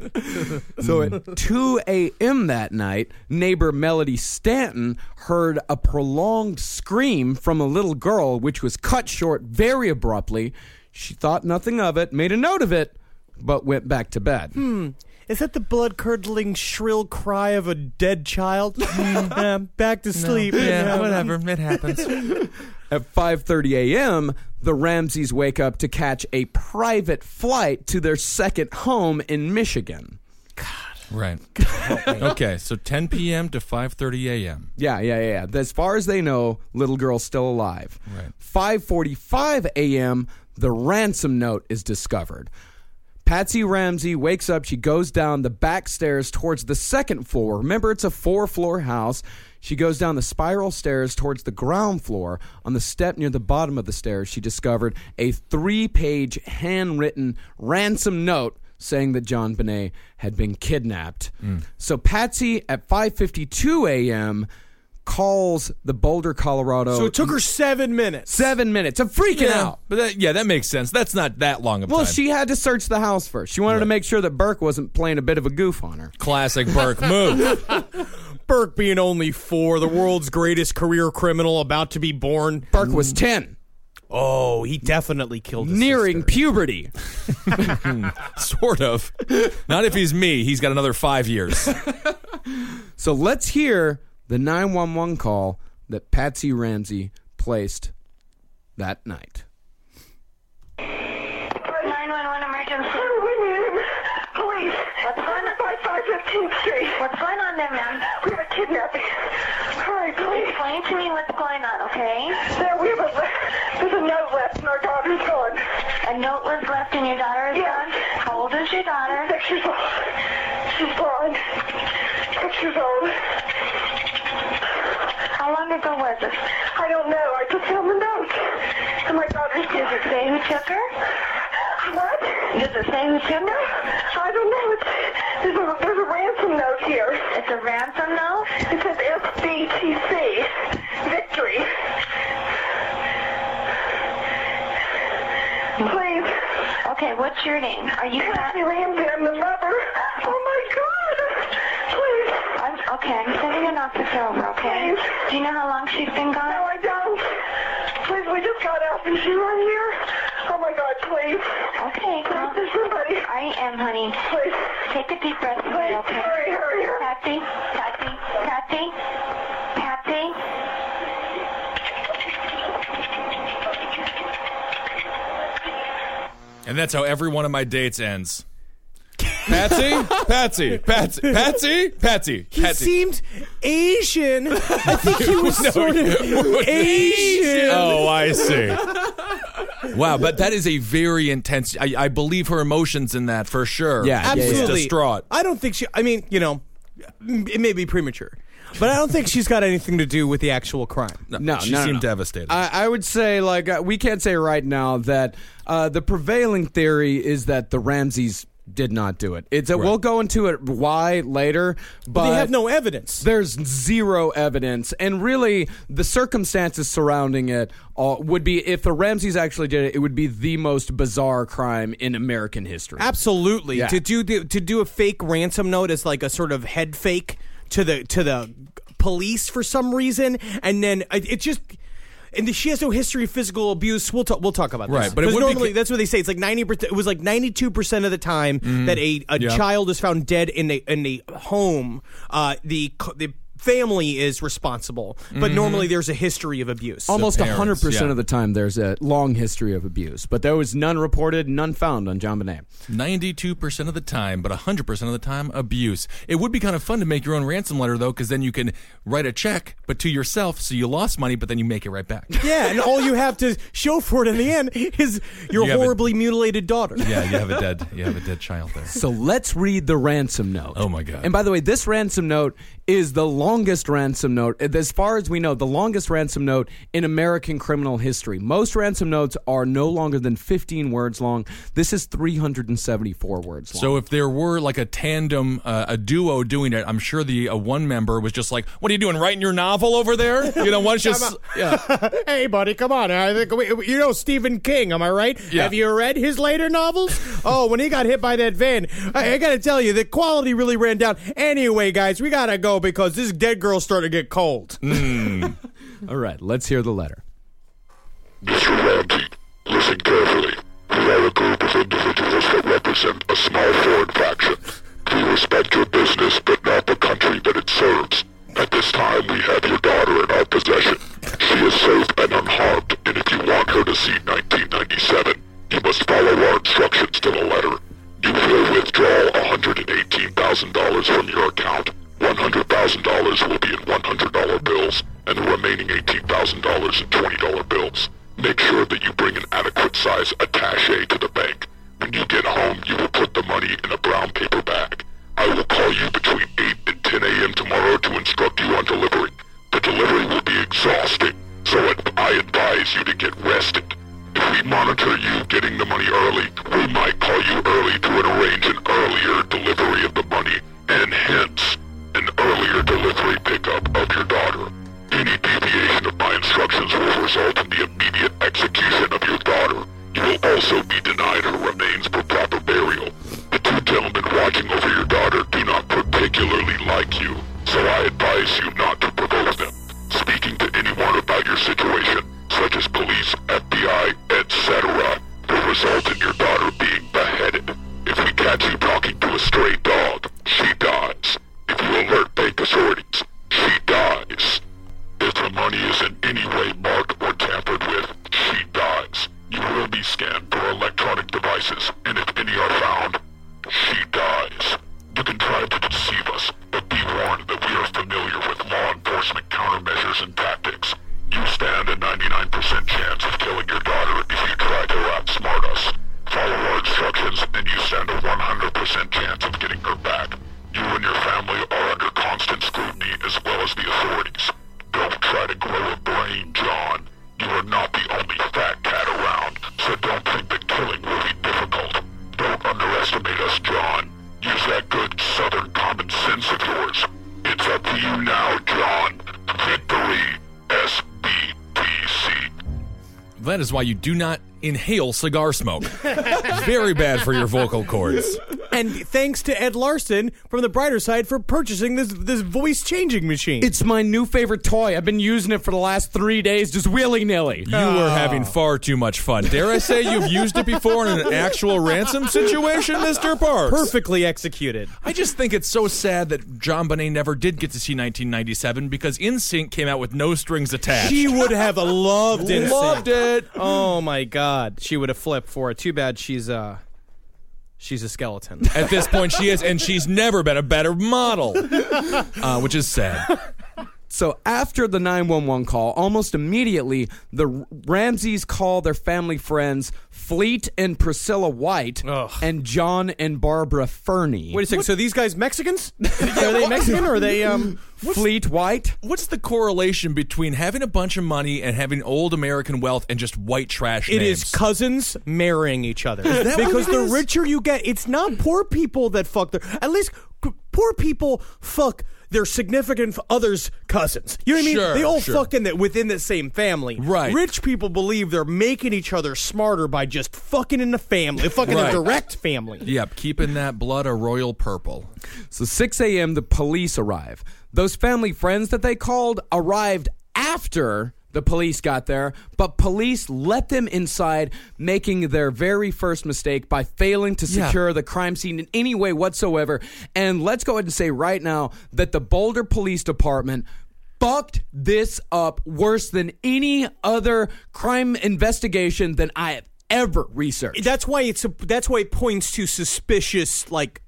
So at mm-hmm. 2 a.m. that night, neighbor Melody Stanton heard a prolonged scream from a little girl, which was cut short very abruptly. She thought nothing of it, made a note of it, but went back to bed. Hmm. Is that the blood curdling shrill cry of a dead child? Mm-hmm. Yeah, back to sleep. Yeah, whatever. It happens. At 5:30 a.m., the Ramseys wake up to catch a private flight to their second home in Michigan. Right. okay, so 10 p.m. to 5:30 a.m. Yeah, yeah, yeah. yeah. As far as they know, little girl's still alive. Right. 5:45 a.m., the ransom note is discovered. Patsy Ramsey wakes up. She goes down the back stairs towards the second floor. Remember, it's a four floor house. She goes down the spiral stairs towards the ground floor. On the step near the bottom of the stairs, she discovered a three page handwritten ransom note saying that JonBenét had been kidnapped. Mm. So Patsy at 5:52 a.m. calls the Boulder, Colorado. So it took her seven minutes. seven minutes of freaking Yeah, out. but that, yeah, that makes sense. That's not that long of Well, time. she had to search the house first. She wanted to make sure that Burke wasn't playing a bit of a goof on her. Classic Burke move. Burke being only four, the world's greatest career criminal about to be born. Burke was 10, Oh, he definitely killed nearing sister. puberty. sort of. Not if he's me. He's got another five years. So let's hear the 911 call that Patsy Ramsey placed that night. 911 emergency. Police. What's going on? 5515th Street. What's going on there, ma'am? We have a kidnapping. Hurry, please. Explain to me what's going on, okay? There, we have a, there's a note left and our daughter's gone. A note was left and your daughter is gone? How old is your daughter? Six years old. She's gone. Six years old. How long ago was it? I don't know. I just found the note. And my daughter's Does it say who took her? What? Does it say who took her? I don't know. It's, there's, a, there's a ransom note here. It's a ransom note? It says SBTC. Victory. Please. Okay, what's your name? Are you Kathy Ramsey? I'm the mother. Oh my God. Please. I'm, okay, I'm sending an officer over, okay? Please. Do you know how long she's been gone? No, I don't. Please, we just got out and she's right here. Oh my God, Please. Okay, well, somebody. I am, honey. Please. Take a deep breath. Please. Okay. Hurry, hurry, hurry. Patsy, Patsy, Patsy, Patsy. And that's how every one of my dates ends. Patsy, Patsy, Patsy, Patsy, Patsy, He Patsy. seemed Asian. I think he was No, sort of Asian. Oh, I see. Wow, but that is a very intense. I, I believe her emotions in that for sure. Yeah, absolutely distraught. I don't think she. I mean, you know, it may be premature, but I don't think she's got anything to do with the actual crime. No, she no, no, seemed no. devastated. I, I would say, like, uh, we can't say right now that uh, the prevailing theory is that the Ramseys did not do it. It's a, we'll go into it why later, but But they have no evidence. There's zero evidence, and really, the circumstances surrounding it uh, would be if the Ramseys actually did it, it would be the most bizarre crime in American history. Absolutely. Yeah. To do the, to do a fake ransom note as like a sort of head fake to the to the police for some reason, and then it, it just. And she has no history of physical abuse. We'll talk. We'll talk about this. Right, but it 'Cause would normally that's what they say. It's like ninety percent. It was like ninety two percent of the time that a, a Yeah. child is found dead in a in a home. Uh, the the family is responsible, but mm-hmm. normally there's a history of abuse. Almost parents, hundred percent yeah. of the time, there's a long history of abuse, but there was none reported, none found on JonBenét. Ninety-two percent of the time, but hundred percent of the time, abuse. It would be kind of fun to make your own ransom letter though, because then you can write a check, but to yourself, so you lost money, but then you make it right back. Yeah, and all you have to show for it in the end is your You have a- horribly mutilated daughter. yeah, you have a dead, you have a dead child there. So let's read the ransom note. Oh my god! And by the way, this ransom note is the longest ransom note, as far as we know, the longest ransom note in American criminal history. Most ransom notes are no longer than 15 words long. This is 374 words long. So if there were like a tandem, uh, a duo doing it, I'm sure the uh, one member was just like, "What are you doing? Writing your novel over there?" You know, one's just yeah. hey, buddy, come on. I think we, you know Stephen King, am I right? Yeah. Have you read his later novels? oh, when he got hit by that van, I, I got to tell you, the quality really ran down. Anyway, guys, we got to go because this dead girl's starting to get cold. Hmm. All right, let's hear the letter. Mr. Ramsey, listen carefully. We are a group of individuals that represent a small foreign faction. We respect your business, but not the country that it serves. At this time, we have your daughter in our possession. She is safe and unharmed, and if you want her to see 1997, you must follow our instructions to the letter. You will withdraw $118,000 from your account. $100,000 will be in $100 bills, and the remaining $18,000 in $20 bills. Make sure that you bring an adequate size attache to the bank. When you get home, you will put the money in a brown paper bag. I will call you between 8 and 10 a.m. tomorrow to instruct you on delivery. The delivery will be exhausting, so I advise you to get rested. If we monitor you getting the money early, we might call you early to arrange an earlier delivery of the money, and hence, an earlier delivery pickup of your daughter. Any deviation of my instructions will result in the immediate execution of your daughter. You will also be denied her remains for proper burial. The two gentlemen watching over your daughter do not particularly like you, so I advise you not to provoke them. Speaking to anyone about your situation, such as police, FBI, etc., will result in your daughter being beheaded. If we catch you talking to a stray dog, she dies. Alert bank authorities, she dies. If the money is in any way marked or tampered with, she dies. You will be scanned for electronic devices, and if any are found, she dies. You can try to deceive us, but be warned that we are familiar with law enforcement countermeasures and tactics. That is why you do not inhale cigar smoke. Very bad for your vocal cords. And thanks to Ed Larson from the brighter side for purchasing this this voice changing machine. It's my new favorite toy. I've been using it for the last three days, just willy nilly. You were having far too much fun. Dare I say you've used it before in an actual ransom situation, Mr. Parks? perfectly executed. I just think it's so sad that JonBenét never did get to see 1997 because NSYNC came out with no strings attached. She would have loved it. Loved it. Oh my god, she would have flipped for it. Too bad she's uh she's a skeleton. At this point, she is, and she's never been a better model, uh, which is sad. So after the 911 call, almost immediately, the Ramseys call their family friends Fleet and Priscilla White and John and Barbara Fernie. Wait a second. So these guys Mexicans? are they Mexican or are they um Fleet White? What's the correlation between having a bunch of money and having old American wealth and just white trash It names? is cousins marrying each other. that what because it the is? richer you get, it's not poor people that fuck their. At least poor people fuck their significant others' cousins. You know what I mean? Sure, they all sure. fuck in the, within the same family. Right. Rich people believe they're making each other smarter by just fucking in the family, fucking Right. a direct family. Yep, keeping that blood a royal purple. So 6 a.m., the police arrive. Those family friends that they called arrived after the police got there, but police let them inside, making their very first mistake by failing to Yeah. secure the crime scene in any way whatsoever. And let's go ahead and say right now that the Boulder Police Department fucked this up worse than any other crime investigation than I have ever researched. That's why it's a, that's why it points to suspicious like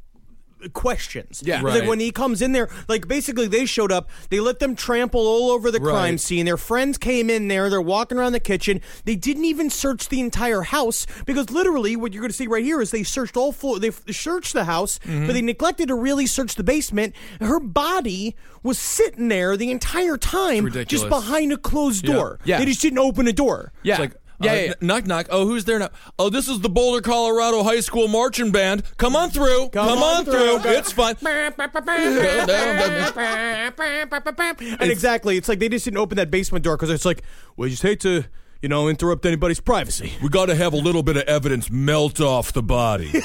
questions. Yeah. Right. like when he comes in there, like basically they showed up, they let them trample all over the crime scene. Their friends came in there, they're walking around the kitchen. They didn't even search the entire house because literally what you're going to see right here is they searched all floor they searched the house, Mm-hmm. but they neglected to really search the basement. Her body was sitting there the entire time just behind a closed Yeah. door. Yeah. They just didn't open a door. yeah. It's like, yeah, uh, yeah, knock knock. Oh, who's there now? Oh, this is the Boulder, Colorado High School marching band. Come on through. Come, on, through. It's fun. And exactly, it's like they just didn't open that basement door because it's like, we just hate to, you know, interrupt anybody's privacy. We got to have a little bit of evidence melt off the body.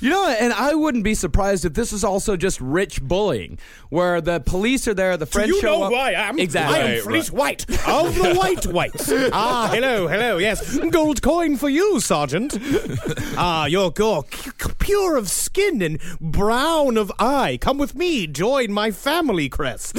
You know, and I wouldn't be surprised if this is also just rich bullying, where the police are there, the friends you show know up. who I am? Exactly. I am Right, Fleece White of the White Whites. ah, hello, hello. Yes, gold coin for you, Sergeant. ah, you're, you're c- c- pure of skin and brown of eye. Come with me, join my family crest.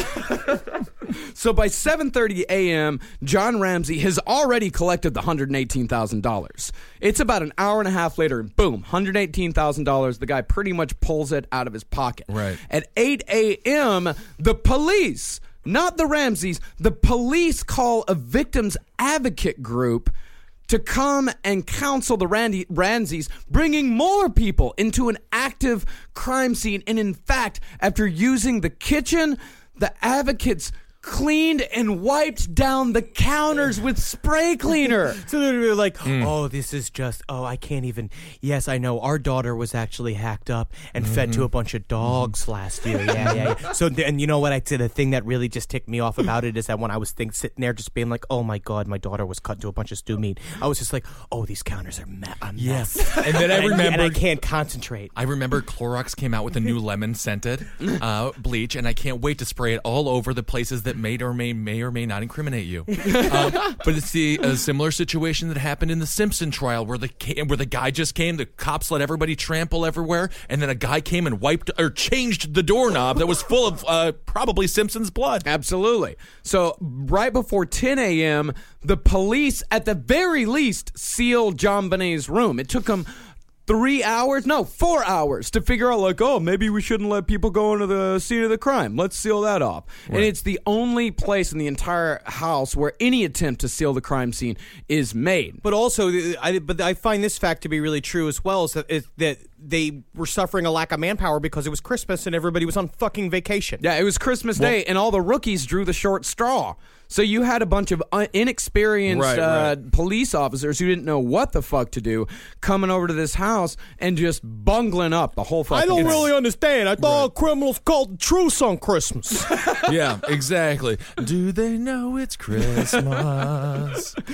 So by 7:30 a.m., John Ramsey has already collected the $118,000. It's about an hour and a half later, and boom, $118,000. The guy pretty much pulls it out of his pocket. Right. At 8 a.m., the police, not the Ramseys, the police call a victims advocate group to come and counsel the Randy Ramseys, bringing more people into an active crime scene. And in fact, after using the kitchen, the advocates cleaned and wiped down the counters with spray cleaner. So they were like, hmm. "Oh, this is just. Oh, I can't even. Yes, I know. Our daughter was actually hacked up and fed to mm-hmm. a bunch of dogs mm-hmm. last year. Yeah, yeah. yeah. So, th- and you know what? I said the thing that really just ticked me off about it is that when I was think, sitting there, just being like, "Oh my god, my daughter was cut to a bunch of stew meat," I was just like, "Oh, these counters are a mess." And then I and I remembered- can't concentrate. I remember Clorox came out with a new lemon scented uh, bleach, and I can't wait to spray it all over the places that may or may may or may not incriminate you. um, but it's the a similar situation that happened in the Simpson trial, where the where the guy just came, the cops let everybody trample everywhere, and then a guy came and wiped or changed the doorknob that was full of uh, probably Simpson's blood. Absolutely. So, right before 10 a.m., the police, at the very least, sealed JonBenét's room. It took them three hours, no, four hours to figure out, like, oh, maybe we shouldn't let people go into the scene of the crime. Let's seal that off. And it's the only place in the entire house where any attempt to seal the crime scene is made. But also, I, but I find this fact to be really true as well. Is that is that they were suffering a lack of manpower because it was Christmas and everybody was on fucking vacation. Yeah, it was Christmas Day, and all the rookies drew the short straw. So you had a bunch of uh, inexperienced Right, uh, police officers who didn't know what the fuck to do coming over to this house and just bungling up the whole fucking I don't thing. really understand. I thought criminals called the truce on Christmas. yeah, exactly. Do they know it's Christmas?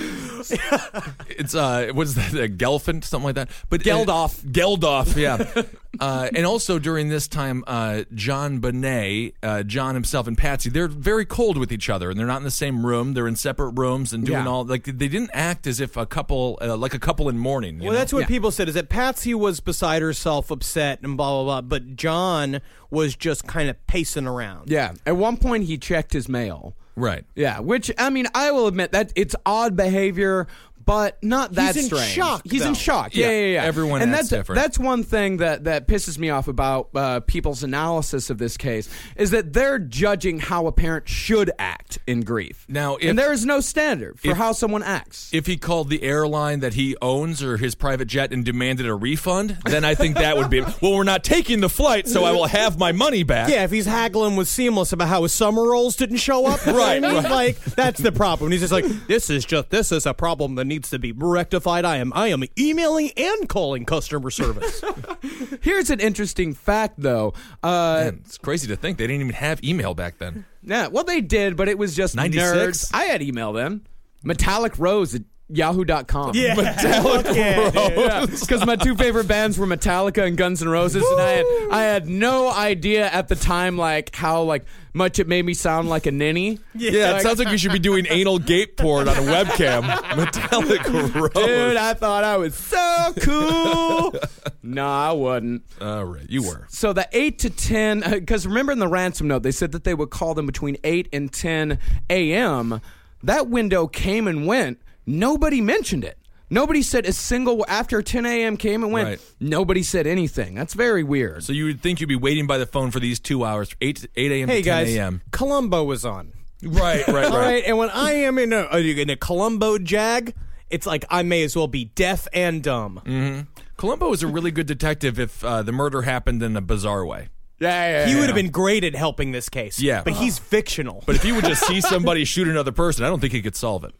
it's uh, what's that? Uh, Gelfand, something like that. But Geldof. Uh, Geldof, yeah. uh, and also during this time, uh, JonBenét, uh, John himself, and Patsy, they're very cold with each other, and they're not in the same room. They're in separate rooms and doing Yeah. all like they didn't act as if a couple, uh, like a couple in mourning. you Well, know? that's what people said is that Patsy was beside herself, upset, and blah, blah, blah. But John was just kind of pacing around. Yeah. At one point, he checked his mail. Right. Yeah. Which I mean, I will admit that it's odd behavior. But not that He's in strange. shock, He's in though. shock. Yeah, Yeah, yeah, yeah. everyone and acts that's different. that's one thing that that pisses me off about uh, people's analysis of this case is that they're judging how a parent should act in grief. Now, if- and there is no standard for if- how someone acts. If he called the airline that he owns or his private jet and demanded a refund, then I think that would be well. We're not taking the flight, so I will have my money back. Yeah, if he's haggling with Seamless about how his summer rolls didn't show up, you I Right, mean? right. Like that's the problem. He's just like, this is just this is a problem that needs to be rectified. I am I am emailing and calling customer service. Here's an interesting fact, though. Uh, Man, it's crazy to think they didn't even have email back then. yeah, well, they did, but it was just 96? nerds. I had email then. Metallic Rose at yahoo.com. Yeah. Metallic Yeah, yeah, Because my two favorite bands were Metallica and Guns N' Roses, and I had I had no idea at the time like how like much it made me sound like a ninny. Yeah, it sounds like you should be doing anal gate porn on a webcam. Metallic Rose. Dude, I thought I was so cool. no, I wasn't. All right, you were. So the 8 to 10, uh, because remember in the ransom note, they said that they would call them between 8 and 10 a.m. That window came and went. Nobody mentioned it. Nobody said a single, after 10 a.m. came and went, Right. nobody said anything. That's very weird. So you would think you'd be waiting by the phone for these two hours, eight eight a.m. hey to ten guys, a.m. Columbo was on. Right, right, All right, and when I am in a in a Columbo jag, it's like I may as well be deaf and dumb. Mm-hmm. Columbo is a really good detective if uh, the murder happened in a bizarre way. Yeah, yeah, He yeah. would have been great at helping this case. Yeah. but he's fictional. But if he would just see somebody shoot another person, I don't think he could solve it.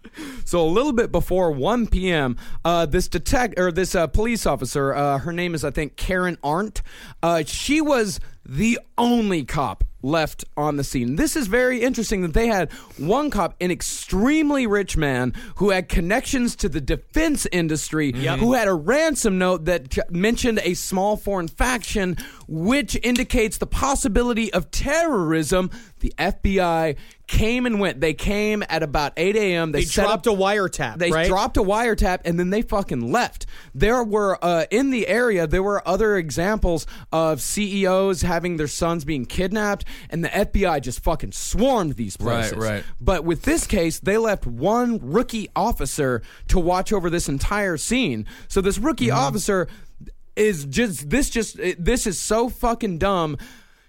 So a little bit before 1 p.m., uh, this detect or this uh, police officer, uh, her name is I think Karen Arndt. Uh, she was the only cop left on the scene. This is very interesting that they had one cop, an extremely rich man who had connections to the defense industry, who had a ransom note that mentioned a small foreign faction, which indicates the possibility of terrorism. The FBI came and went. They came at about 8 a.m. They, they set dropped up a wiretap. they right? dropped a wiretap and then they fucking left. There were uh, in the area there were other examples of CEOs having their sons being kidnapped, and the FBI just fucking swarmed these Right, places. right. But with this case, they left one rookie officer to watch over this entire scene. So this rookie Mm-hmm. officer is just this just this is so fucking dumb.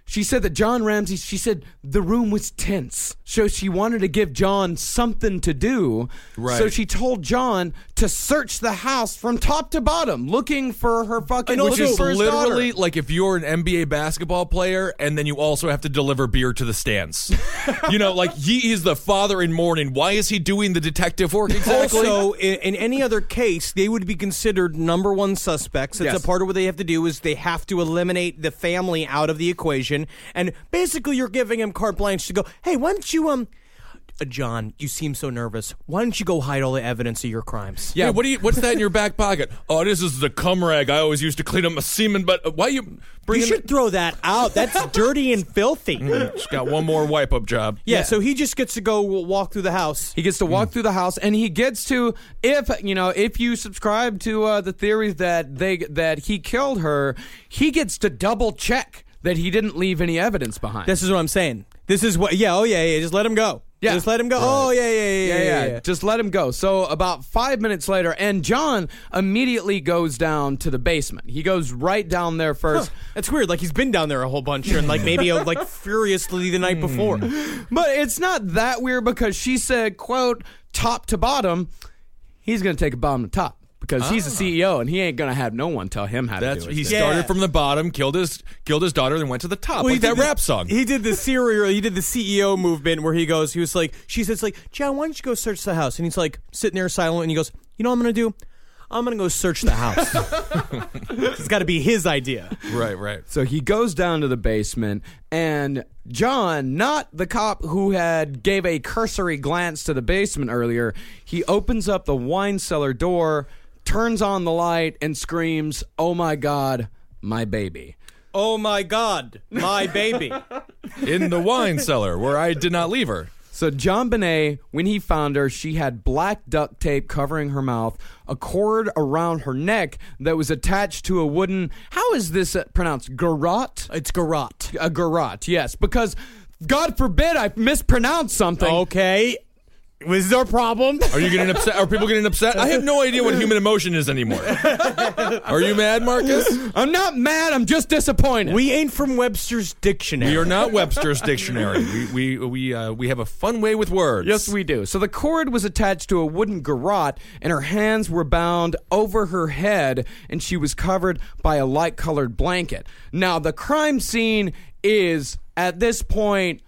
She said that John Ramsey, she said the room was tense. So she wanted to give John something to do. Right. So she told John to search the house from top to bottom, looking for her fucking And looking Which is for his literally daughter. like if you're an NBA basketball player and then you also have to deliver beer to the stands. you know, like he is the father in mourning. Why is he doing the detective work exactly? Also, in, in any other case, they would be considered number one suspects. It's Yes. a part of what they have to do is they have to eliminate the family out of the equation, and basically, you're giving him carte blanche to go. Hey, why don't you um. Uh, John, you seem so nervous. Why don't you go hide all the evidence of your crimes? yeah, what do you? What's that in your back pocket? Oh, this is the cum rag I always used to clean up my semen. But uh, why you bring? You should throw that out. That's dirty and filthy. Just got one more wipe up job. Yeah, so he just gets to go walk through the house. He gets to walk through the house, and he gets to if you know if you subscribe to uh, the theory that they that he killed her, he gets to double check that he didn't leave any evidence behind. This is what I'm saying. This is what. Yeah. Oh yeah. Yeah. Just let him go. Yeah. Just let him go. Oh yeah. Yeah. Yeah. yeah, Yeah. yeah, yeah. Just let him go. So about five minutes later, and John immediately goes down to the basement. He goes right down there first. That's weird. Like he's been down there a whole bunch, and like maybe uh, like furiously the night before. But it's not that weird because she said, quote, top to bottom, he's going to take a bomb to top. Because he's the ah. CEO and he ain't gonna have no one tell him how That's to do it. he started from the bottom, killed his killed his daughter, then went to the top Well, he like that did the- rap song. He did the serial. He did the CEO movement where he goes. He was like, she says like, John, why don't you go search the house? And he's like sitting there silent, and he goes, you know what I'm gonna do? I'm gonna go search the house. it's got to be his idea. right, right. So he goes down to the basement, and John, not the cop who had gave a cursory glance to the basement earlier, he opens up the wine cellar door, turns on the light, and screams, "Oh my God, my baby!" Oh my God, my baby. In the wine cellar where I did not leave her. So JonBenét, when he found her, she had black duct tape covering her mouth, a cord around her neck that was attached to a wooden. How is this uh, pronounced? Garrote. It's garrote. A garrote. Yes, because God forbid I mispronounce something. Okay. Was there a problem? Are you getting upset? Are people getting upset? I have no idea what human emotion is anymore. Are you mad, Marcus? I'm not mad. I'm just disappointed. We ain't from Webster's dictionary. We are not Webster's dictionary. We we we uh, we have a fun way with words. Yes, we do. So the cord was attached to a wooden garrote, and her hands were bound over her head, and she was covered by a light colored blanket. Now, the crime scene is, at this point,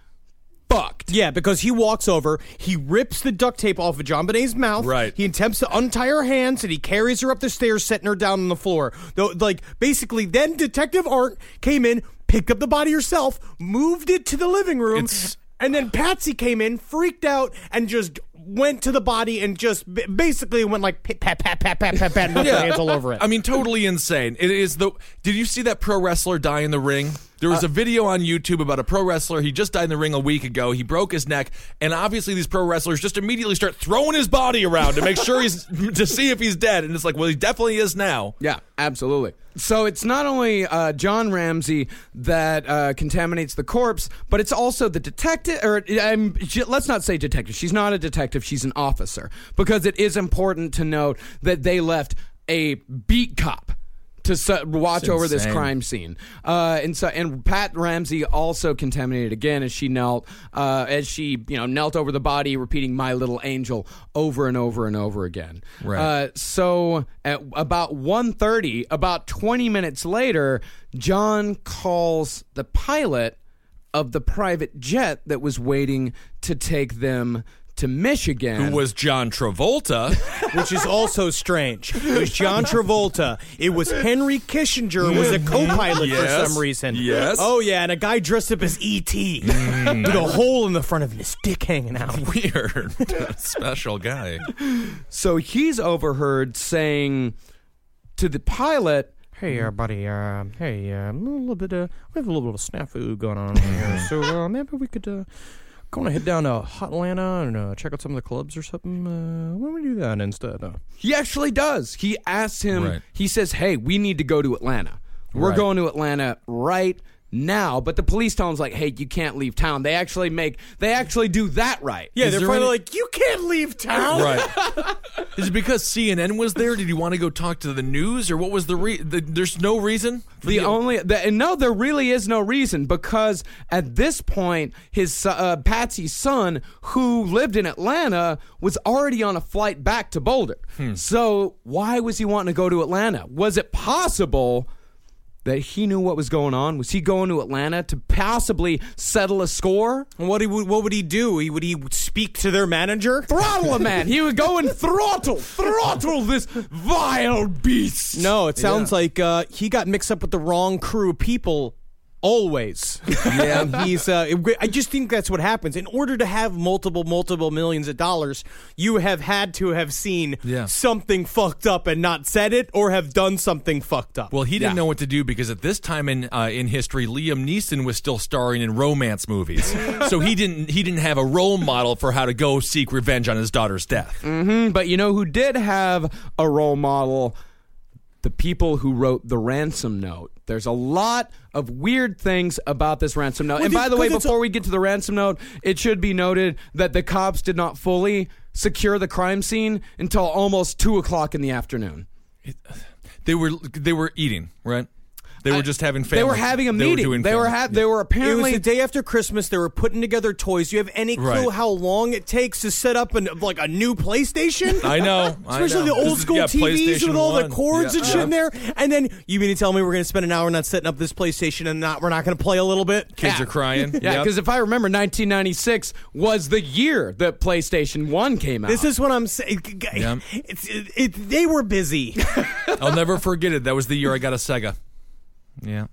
fucked. Yeah, because he walks over, he rips the duct tape off of John Bonet's mouth. Right. He attempts to untie her hands and he carries her up the stairs, setting her down on the floor. Though, like basically, then Detective Arndt came in, picked up the body herself, moved it to the living room, It's- and then Patsy came in, freaked out, and just went to the body and just b- basically went like pat pat pat pat pat pat pat and rubbed her hands all over it. I mean, totally insane. It is the. Did you see that pro wrestler die in the ring? There Uh, was a video on YouTube about a pro wrestler. He just died in the ring a week ago. He broke his neck, and obviously these pro wrestlers just immediately start throwing his body around to make sure he's to see if he's dead. And it's like, well, he definitely is now. Yeah, absolutely. So it's not only uh, John Ramsey that uh, contaminates the corpse, but it's also the detective. Or um, let's not say detective. She's not a detective. She's an officer because it is important to note that they left a beat cop to su- watch It's over this crime scene. Uh, and so, and Pat Ramsey also contaminated again as she knelt, uh, as she you know knelt over the body, repeating "My little angel" over and over and over again. Right. Uh, so at about 1.30, about 20 minutes later, John calls the pilot of the private jet that was waiting to take them to Michigan. Who was John Travolta? which is also strange. It was John Travolta. It was Henry Kissinger was a co-pilot Yes. for some reason. Yes. Oh yeah, and a guy dressed up as E.T. with a hole in the front of his dick hanging out. Weird. Special guy. So he's overheard saying to the pilot, Hey, uh, buddy. Uh, hey, uh, a little bit. Uh, we have a little bit of snafu going on here, so uh, maybe we could uh, go on head down to Hot Atlanta and uh, check out some of the clubs or something. Uh, why don't we do that instead? Uh, He actually does. He asks him, Right. he says, Hey, we need to go to Atlanta. We're Right. going to Atlanta right now. But the police tell him, like, Hey, you can't leave town. They actually make, they actually do that right. yeah, Is they're there finally any- like, you can't leave town. Right. Is it because CNN was there? Did he want to go talk to the news, or what was the re? The, there's no reason. for The only the, and no, there really is no reason because at this point, his uh, Patsy's son, who lived in Atlanta, was already on a flight back to Boulder. So why was he wanting to go to Atlanta? Was it possible? That he knew what was going on. Was he going to Atlanta to possibly settle a score? And what he would what would he do? He would he speak to their manager? Throttle a man. He would go and throttle, throttle this vile beast. No, it sounds like uh, he got mixed up with the wrong crew of people. Always, yeah. He's. Uh, I just think that's what happens. In order to have multiple, multiple millions of dollars, you have had to have seen Yeah. something fucked up and not said it, or have done something fucked up. Well, he didn't know what to do because at this time in uh, in history, Liam Neeson was still starring in romance movies, so he didn't he didn't have a role model for how to go seek revenge on his daughter's death. hmm But you know who did have a role model? The people who wrote the ransom note. There's a lot of weird things about this ransom note. Well, and by the- the way, because it's before we get to the ransom note, it should be noted that the cops did not fully secure the crime scene until almost two o'clock in the afternoon. They were they were eating right. They were just having family. They were having a meeting. They were meeting. doing They were family. ha- they were apparently It was the day after Christmas. They were putting together toys. Do you have any clue Right. how long it takes to set up an, like a new PlayStation? I know, I especially know. the This old is- school yeah, TVs with PlayStation all the cords Yeah. and shit in there. And then you mean to tell me we're going to spend an hour not setting up this PlayStation and not we're not going to play a little bit? Kids are crying. Yeah, Yep. because if I remember, 1996 was the year that PlayStation One came out. This is what I'm saying. Yeah. It, it, they were busy. I'll never forget it. That was the year I got a Sega. Yeah.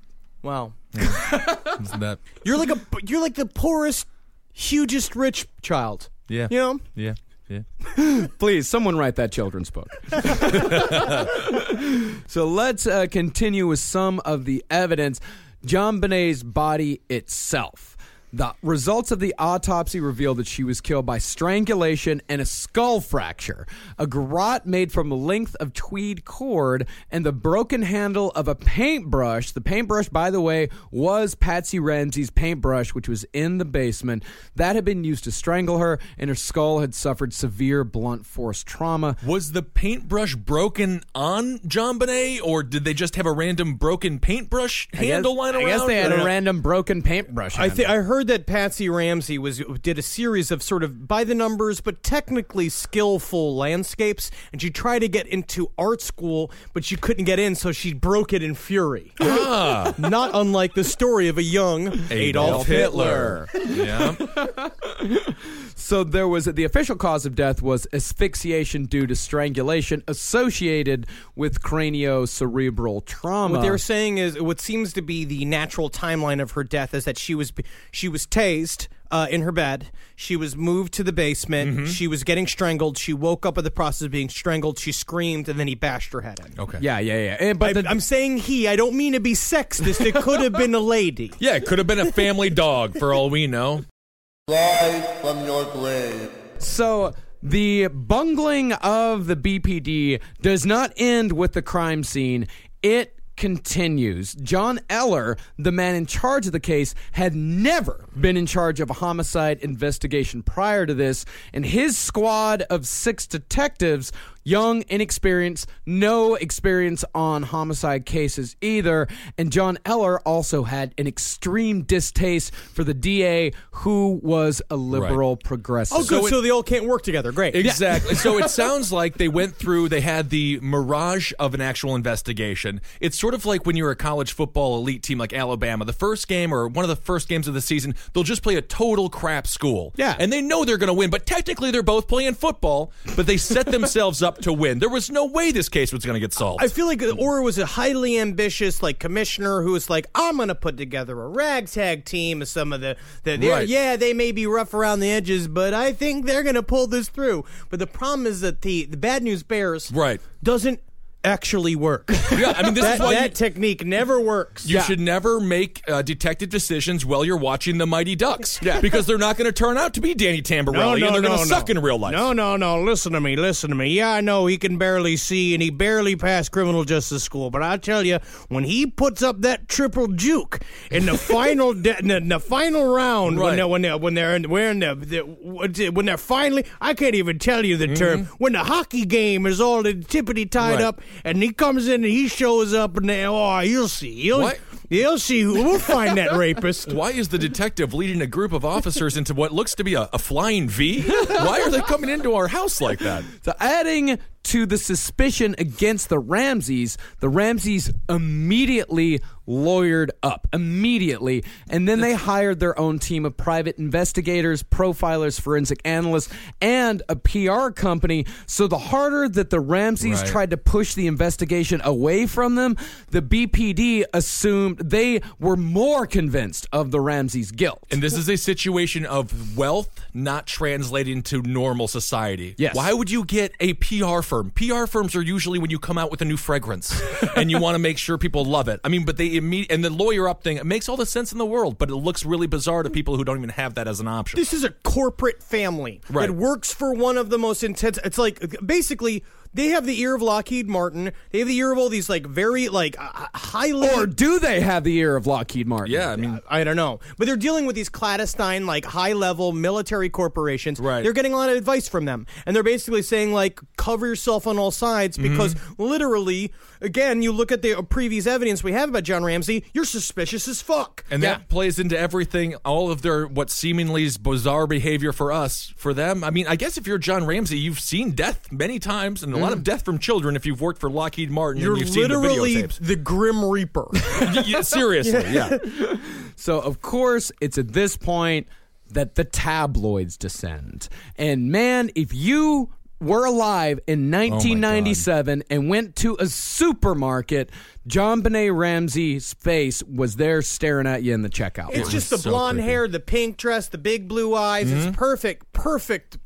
wow. Isn't that? You're like a you're like the poorest, hugest rich child. Yeah. You know? Yeah. Yeah. Please, someone write that children's book. so let's uh, continue with some of the evidence. JonBenét's body itself. The results of the autopsy revealed that she was killed by strangulation and a skull fracture, a garrote made from a length of tweed cord, and the broken handle of a paintbrush. The paintbrush, by the way, was Patsy Ramsey's paintbrush, which was in the basement. That had been used to strangle her, and her skull had suffered severe blunt force trauma. Was the paintbrush broken on JonBenét, or did they just have a random broken paintbrush I guess- handle lying I guess they had a random broken paintbrush. I think I heard that Patsy Ramsey was did a series of sort of by the numbers but technically skillful landscapes, and she tried to get into art school, but she couldn't get in, so she broke it in fury. Ah. Not unlike the story of a young Adolf, Hitler. yeah. So there was the official cause of death was asphyxiation due to strangulation associated with craniocerebral trauma. What they're saying is what seems to be the natural timeline of her death is that she was she was tased uh, in her bed. She was moved to the basement. Mm-hmm. She was getting strangled. She woke up in the process of being strangled. She screamed, and then he bashed her head in. Okay. yeah, yeah, yeah. And- but I, the- I'm saying he. I don't mean to be sexist. It could have been a lady. Yeah, it could have been a family dog for all we know. Rise from your grave. So the bungling of the BPD does not end with the crime scene. It continues. John Eller, the man in charge of the case, had never been in charge of a homicide investigation prior to this, and his squad of six detectives, young, inexperienced, no experience on homicide cases either, and John Eller also had an extreme distaste for the DA who was a liberal progressive. Oh, good. So, they all can't work together. Great. Exactly. so it sounds like they went through, they had the mirage of an actual investigation. It's sort of like when you're a college football elite team like Alabama. The first game or one of the first games of the season, they'll just play a total crap school. Yeah. And they know they're going to win, but technically they're both playing football, but they set themselves up to win. There was no way this case was going to get solved. I feel like Orr was a highly ambitious like commissioner who was like, I'm gonna put together a ragtag team of some of the, the they're- Right. yeah, they may be rough around the edges, but I think they're gonna pull this through. But the problem is that the the bad news bears Right. doesn't actually work. Yeah, I mean, this that, is why that you- technique never works. You should never make uh, detective decisions while you're watching the Mighty Ducks. Yeah. Because they're not going to turn out to be Danny Tamborelli and they're going to suck in real life. No, no, no. Listen to me. Listen to me. Yeah, I know he can barely see and he barely passed criminal justice school, but I tell you, when he puts up that triple juke in the final de- in the, in the final round, when Right. they're when they're when they're in, we're in the, the when they're finally, I can't even tell you the term. When the hockey game is all the tippity tied Right. up, and he comes in and he shows up, and they, oh, you'll see, you'll What? you'll see who we'll find that rapist. Why is the detective leading a group of officers into what looks to be a, a flying V? Why are they coming into our house like that? So, adding to the suspicion against the Ramseys, the Ramseys immediately lawyered up. Immediately. And then they hired their own team of private investigators, profilers, forensic analysts, and a PR company. So, the harder that the Ramseys Right. tried to push the investigation away from them, the BPD assumed they were more convinced of the Ramseys' guilt. And this is a situation of wealth not translating to normal society. Yes. Why would you get a PR firm? PR firms are usually when you come out with a new fragrance and you want to make sure people love it. I mean, but they immediately, and the lawyer up thing, it makes all the sense in the world, but it looks really bizarre to people who don't even have that as an option. This is a corporate family Right. that works for one of the most intense. It's like basically they have the ear of Lockheed Martin. They have the ear of all these like very like uh, highly. Or do they have the ear of Lockheed Martin? Yeah, I mean, I don't know, but they're dealing with these clandestine, like high level military corporations. Right. They're getting a lot of advice from them, and they're basically saying like cover yourself on all sides Mm-hmm. because literally, again, you look at the previous evidence we have about John Ramsey, you're suspicious as fuck. And that plays into everything, all of their what seemingly is bizarre behavior for us, for them. I mean, I guess if you're John Ramsey, you've seen death many times, and a lot of death from children. If you've worked for Lockheed Martin, Mm. You're and you've seen the literally the Grim Reaper. Yeah, seriously, yeah. So, of course, it's at this point that the tabloids descend. And man, if you were alive in 1997 and went to a supermarket, JonBenét Ramsey's face was there staring at you in the checkout. It's line. just the blonde hair, the pink dress, the big blue eyes. Mm-hmm. It's perfect, perfect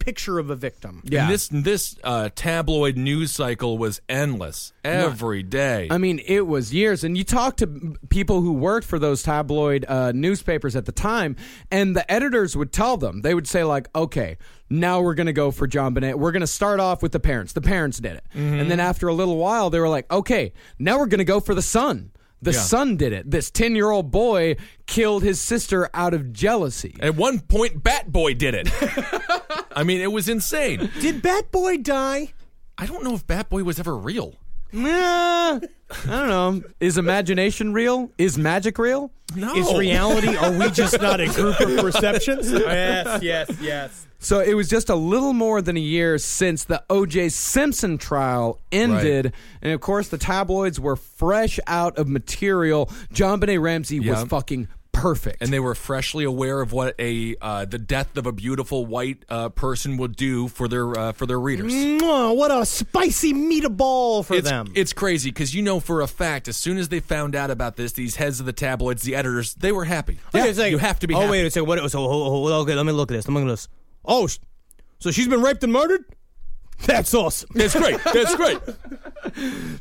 picture of a victim. Yeah. And this this uh, tabloid news cycle was endless every day. I mean, it was years. And you talk to people who worked for those tabloid uh, newspapers at the time, and the editors would tell them, they would say, like, okay, now we're going to go for JonBenét. We're going to start off with the parents. The parents did it. And then after a little while, they were like, okay, now we're going to go for the son. The Yeah. son did it. This 10 year old boy killed his sister out of jealousy. At one point, Bat Boy did it. I mean, it was insane. Did Bat Boy die? I don't know if Bat Boy was ever real. Nah, I don't know. Is imagination real? Is magic real? No. Is reality? Are we just not a group of perceptions? yes, yes, yes. So it was just a little more than a year since the O.J. Simpson trial ended, and of course the tabloids were fresh out of material. JonBenét Ramsey was fucking perfect. and they were freshly aware of what a uh, the death of a beautiful white uh, person would do for their uh, for their readers. Mwah, what a spicy meatball for It's, them. it's crazy because you know for a fact as soon as they found out about this, these heads of the tabloids, the editors, they were happy. Okay, like- you have to be. Oh happy. wait a second. What? So hold, hold, okay, let me look at this. Let me look at this. Oh, so she's been raped and murdered. That's awesome. That's great. That's great.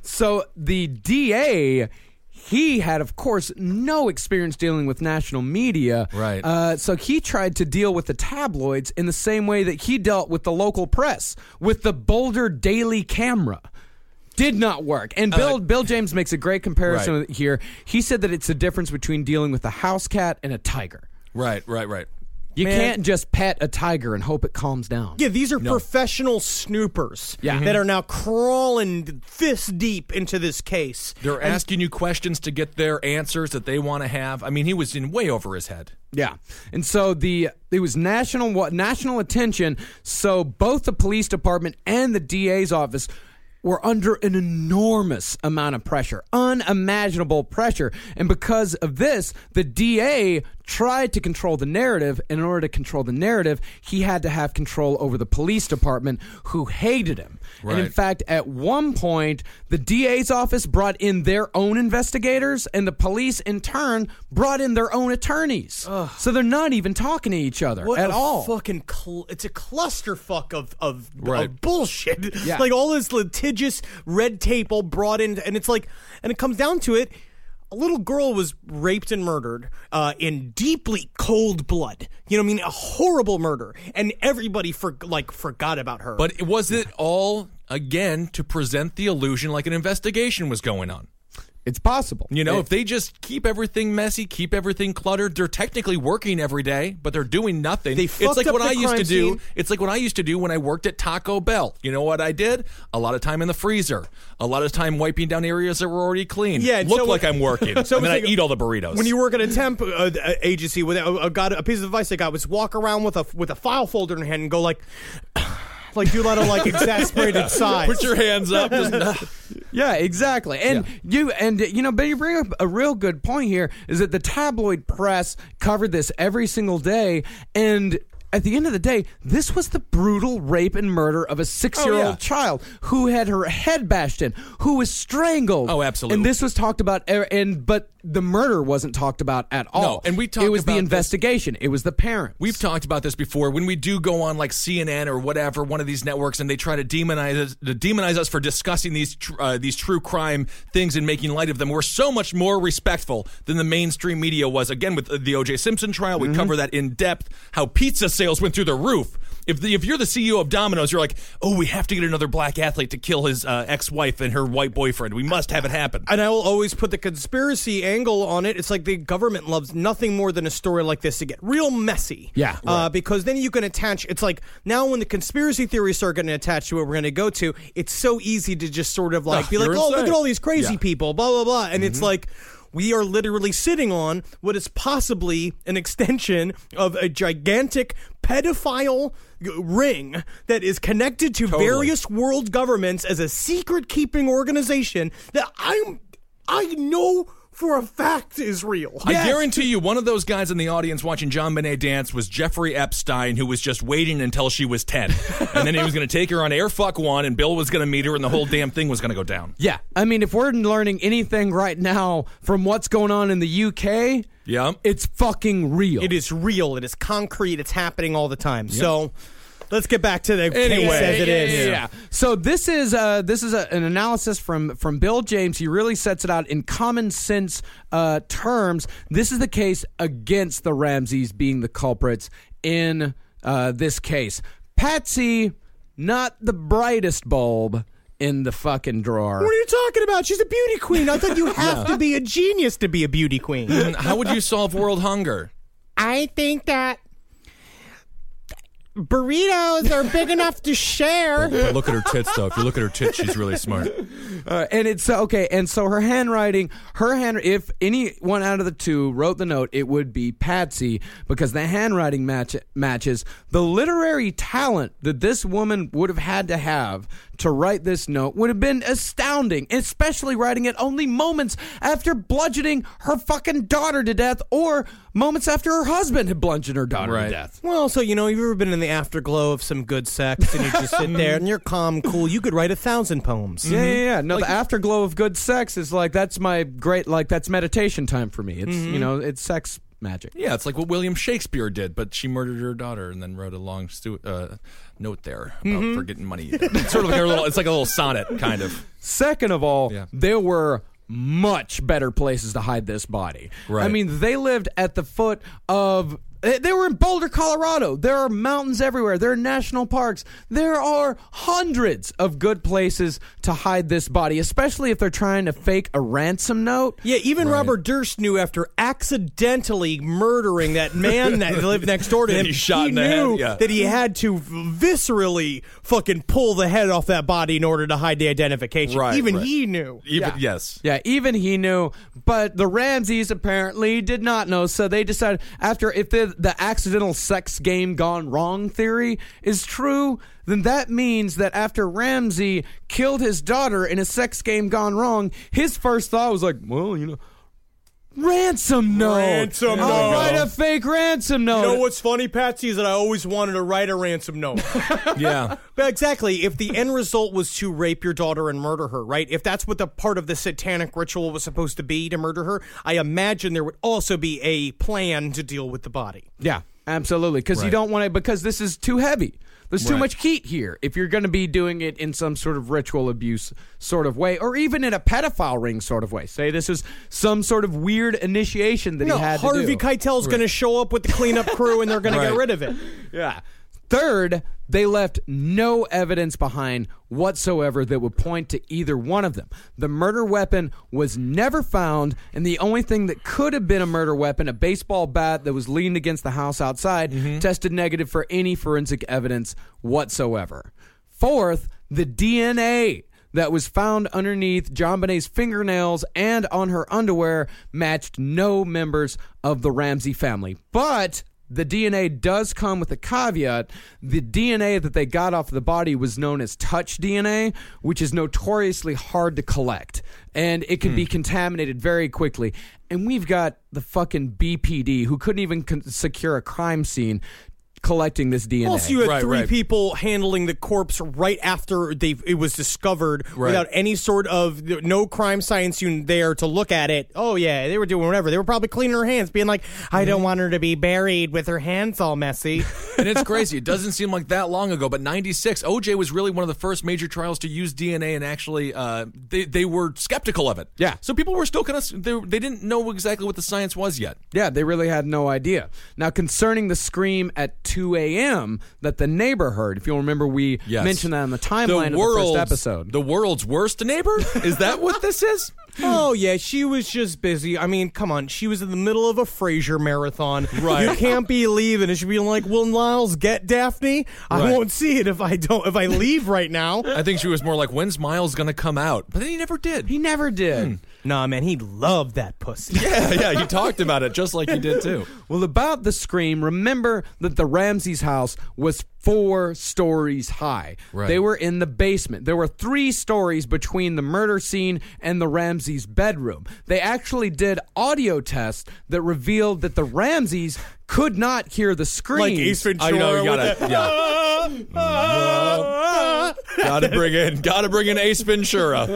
So the DA, he had, of course, no experience dealing with national media. Right. Uh, so he tried to deal with the tabloids in the same way that he dealt with the local press, with the Boulder Daily Camera. Did not work. And Bill Bill James makes a great comparison Right. here. He said that it's the difference between dealing with a house cat and a tiger. Right, right, right. You Man. can't just pet a tiger and hope it calms down. Yeah, these are professional snoopers Yeah. that mm-hmm. are now crawling fist deep into this case. They're asking you questions to get their answers that they want to have. I mean, he was in way over his head. Yeah, and so the it was national what national attention. So both the police department and the DA's office were under an enormous amount of pressure, unimaginable pressure, and because of this, the DA tried to control the narrative. And in order to control the narrative, he had to have control over the police department, who hated him. And in fact, at one point, the DA's office brought in their own investigators, and the police, in turn, brought in their own attorneys. So they're not even talking to each other What at a all. Fucking, cl- it's a clusterfuck of of, Right. of bullshit. Yeah. Like all this litigious red tape all brought in, and it's like, and it comes down to it. A little girl was raped and murdered uh, in deeply cold blood. You know, I mean, a horrible murder, and everybody for like forgot about her. But was it all again to present the illusion like an investigation was going on. It's possible. You know, It- if they just keep everything messy, keep everything cluttered, they're technically working every day, but they're doing nothing. They it's like up what I used to do. scene. It's like what I used to do when I worked at Taco Bell. You know what I did? A lot of time in the freezer. A lot of time wiping down areas that were already clean. Yeah, look so- like I'm working. so and then I eat all the burritos. When you work at a temp uh, uh, agency, with a, got a piece of advice I got was walk around with a with a file folder in hand and go like, like do a lot of like exasperated sighs. Put your hands up. Just, Yeah, exactly. And you and you know, but you bring up a real good point here is that the tabloid press covered this every single day and at the end of the day, this was the brutal rape and murder of a six-year-old Oh, yeah. child who had her head bashed in, who was strangled. Oh, absolutely. And this was talked about, er, and but the murder wasn't talked about at all. and we talked It was the this- investigation. It was the parents. We've talked about this before. When we do go on like CNN or whatever, one of these networks, and they try to demonize us, to demonize us for discussing these tr- uh, these true crime things and making light of them, we're so much more respectful than the mainstream media was. Again, with the O.J. Simpson trial, we cover that in depth. How pizza sales went through the roof If the, if you're the CEO of Domino's, you're like, oh, we have to get another black athlete to kill his uh, ex-wife and her white boyfriend. We must have it happen. And I will always put the conspiracy angle on it. It's like the government loves nothing more than a story like this to get real messy. Yeah. Uh, because then you can attach. It's like now when the conspiracy theories start getting attached to what we're going to go to, it's so easy to just sort of like Ah, be like, you're oh, look at all these crazy Yeah. people, blah blah blah, and it's Mm-hmm. like. We are literally sitting on what is possibly an extension of a gigantic pedophile uh, ring that is connected to Totally. various world governments as a secret keeping organization that I'm I know for a fact is real. I guarantee you, one of those guys in the audience watching JonBenét dance was Jeffrey Epstein, who was just waiting until she was 10. and then he was going to take her on Air Fuck One, and Bill was going to meet her, and the whole damn thing was going to go down. Yeah, I mean, if we're learning anything right now from what's going on in the UK, yeah, it's fucking real. It is real. It is concrete. It's happening all the time. So let's get back to the case as it is. Yeah. So this is uh, this is a, an analysis from from Bill James. He really sets it out in common sense uh, terms. This is the case against the Ramseys being the culprits in uh, this case. Patsy, not the brightest bulb in the fucking drawer. What are you talking about? She's a beauty queen. I thought you have to be a genius to be a beauty queen. How would you solve world hunger? I think that burritos are big enough to share. But look at her tits, though. If you look at her tits, she's really smart. Uh, and it's uh, okay. And so her handwriting, her hand, if anyone out of the two wrote the note, it would be Patsy because the handwriting match matches the literary talent that this woman would have had to have to write this note would have been astounding, especially writing it only moments after bludgeoning her fucking daughter to death, or moments after her husband had bludgeoned her daughter to death. Well, so you know, you've ever been in the afterglow of some good sex, and you just sit there and you're calm, cool. You could write a thousand poems. Yeah, yeah, yeah. No, the afterglow of good sex is like that's my great like that's meditation time for me. It's Mhm. you know it's sex magic. Yeah, it's like what William Shakespeare did, but she murdered her daughter and then wrote a long stu- uh, note there about Mhm. for getting money. It's sort of like a little. It's like a little sonnet, kind of. Second of all, there were much better places to hide this body. Right. I mean, they lived at the foot of. They they were in Boulder, Colorado. There are mountains everywhere. There are national parks. There are hundreds of good places to hide this body, especially if they're trying to fake a ransom note. Yeah, even Robert Durst knew after accidentally murdering that man that lived next door to That him, he shot in the head, knew yeah. that he had to viscerally fucking pull the head off that body in order to hide the identification. Right, even right. he knew. Even Yeah. yes. Yeah, even he knew, but the Ramseys apparently did not know. So they decided after if the the accidental sex game gone wrong theory is true, then that means that after Ramsey killed his daughter in a sex game gone wrong, his first thought was like, well, you know, ransom note. Ransom I'll write a fake ransom note. You know what's funny, Patsy, is that I always wanted to write a ransom note. Yeah. But exactly, if the end result was to rape your daughter and murder her, right? If that's what the part of the satanic ritual was supposed to be to murder her, I imagine there would also be a plan to deal with the body. Yeah, absolutely. Because you don't want to, because this is too heavy. There's too Right. much heat here. If you're going to be doing it in some sort of ritual abuse sort of way, or even in a pedophile ring sort of way, say this is some sort of weird initiation that no, he had Harvey to do. Keitel's going to show up with the cleanup crew and they're going to get rid of it. Yeah. Third, they left no evidence behind whatsoever that would point to either one of them. The murder weapon was never found, and the only thing that could have been a murder weapon, a baseball bat that was leaned against the house outside, mm-hmm. tested negative for any forensic evidence whatsoever. Fourth, the DNA that was found underneath JonBenét's fingernails and on her underwear matched no members of the Ramsey family. But the DNA does come with a caveat. The DNA that they got off the body was known as touch DNA, which is notoriously hard to collect. And it can be hmm. contaminated very quickly. And we've got the fucking BPD who couldn't even con- secure a crime scene collecting this DNA. Also, you had three people handling the corpse right after they it was discovered Right. without any sort of no crime science unit there to look at it. Oh yeah, they were doing whatever. They were probably cleaning her hands, being like, "I don't want her to be buried with her hands all messy." and it's crazy. It doesn't seem like that long ago, but 96, OJ was really one of the first major trials to use DNA and actually uh, they, they were skeptical of it. Yeah. So people were still kind of, they, they didn't know exactly what the science was yet. Yeah, they really had no idea. Now, concerning the scream at 2 a.m. that the neighbor heard. If you'll remember, we Yes. mentioned that on the timeline of the first episode. The world's worst neighbor? Is that what this is? Oh yeah, she was just busy. I mean, come on, she was in the middle of a Frasier marathon. Right. You can't be leaving, and she'd be like, "Will Niles get Daphne? I Right. won't see it if I don't. If I leave right now." I think she was more like, when's Niles going to come out? But then he never did. He never did. Hmm. Nah, man, he loved that pussy. Yeah, yeah, he talked about it just like he did too. Well, about the scream, remember that the Ramseys house was four stories high. Right. They were in the basement. There were three stories between the murder scene and the Ramseys bedroom. They actually did audio tests that revealed that the Ramseys could not hear the screams. Like Ace Ventura. I know, you gotta- the- yeah. gotta bring in, gotta bring in Ace Ventura.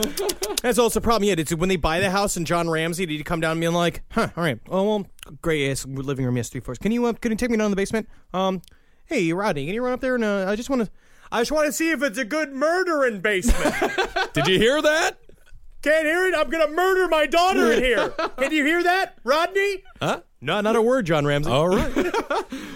That's also a problem. Yeah, it's when they buy the house and John Ramsey, did he come down and be like, "Huh, all right, oh well, great, yes, living room, yes, three floors. Can you, uh, can you take me down to the basement? Um, hey, Rodney, can you run up there and uh, I just want to, I just want to see if it's a good murdering basement. Did you hear that? Can't hear it. I'm gonna murder my daughter in here. Can you hear that, Rodney? Huh? No, not a word, John Ramsey. All right.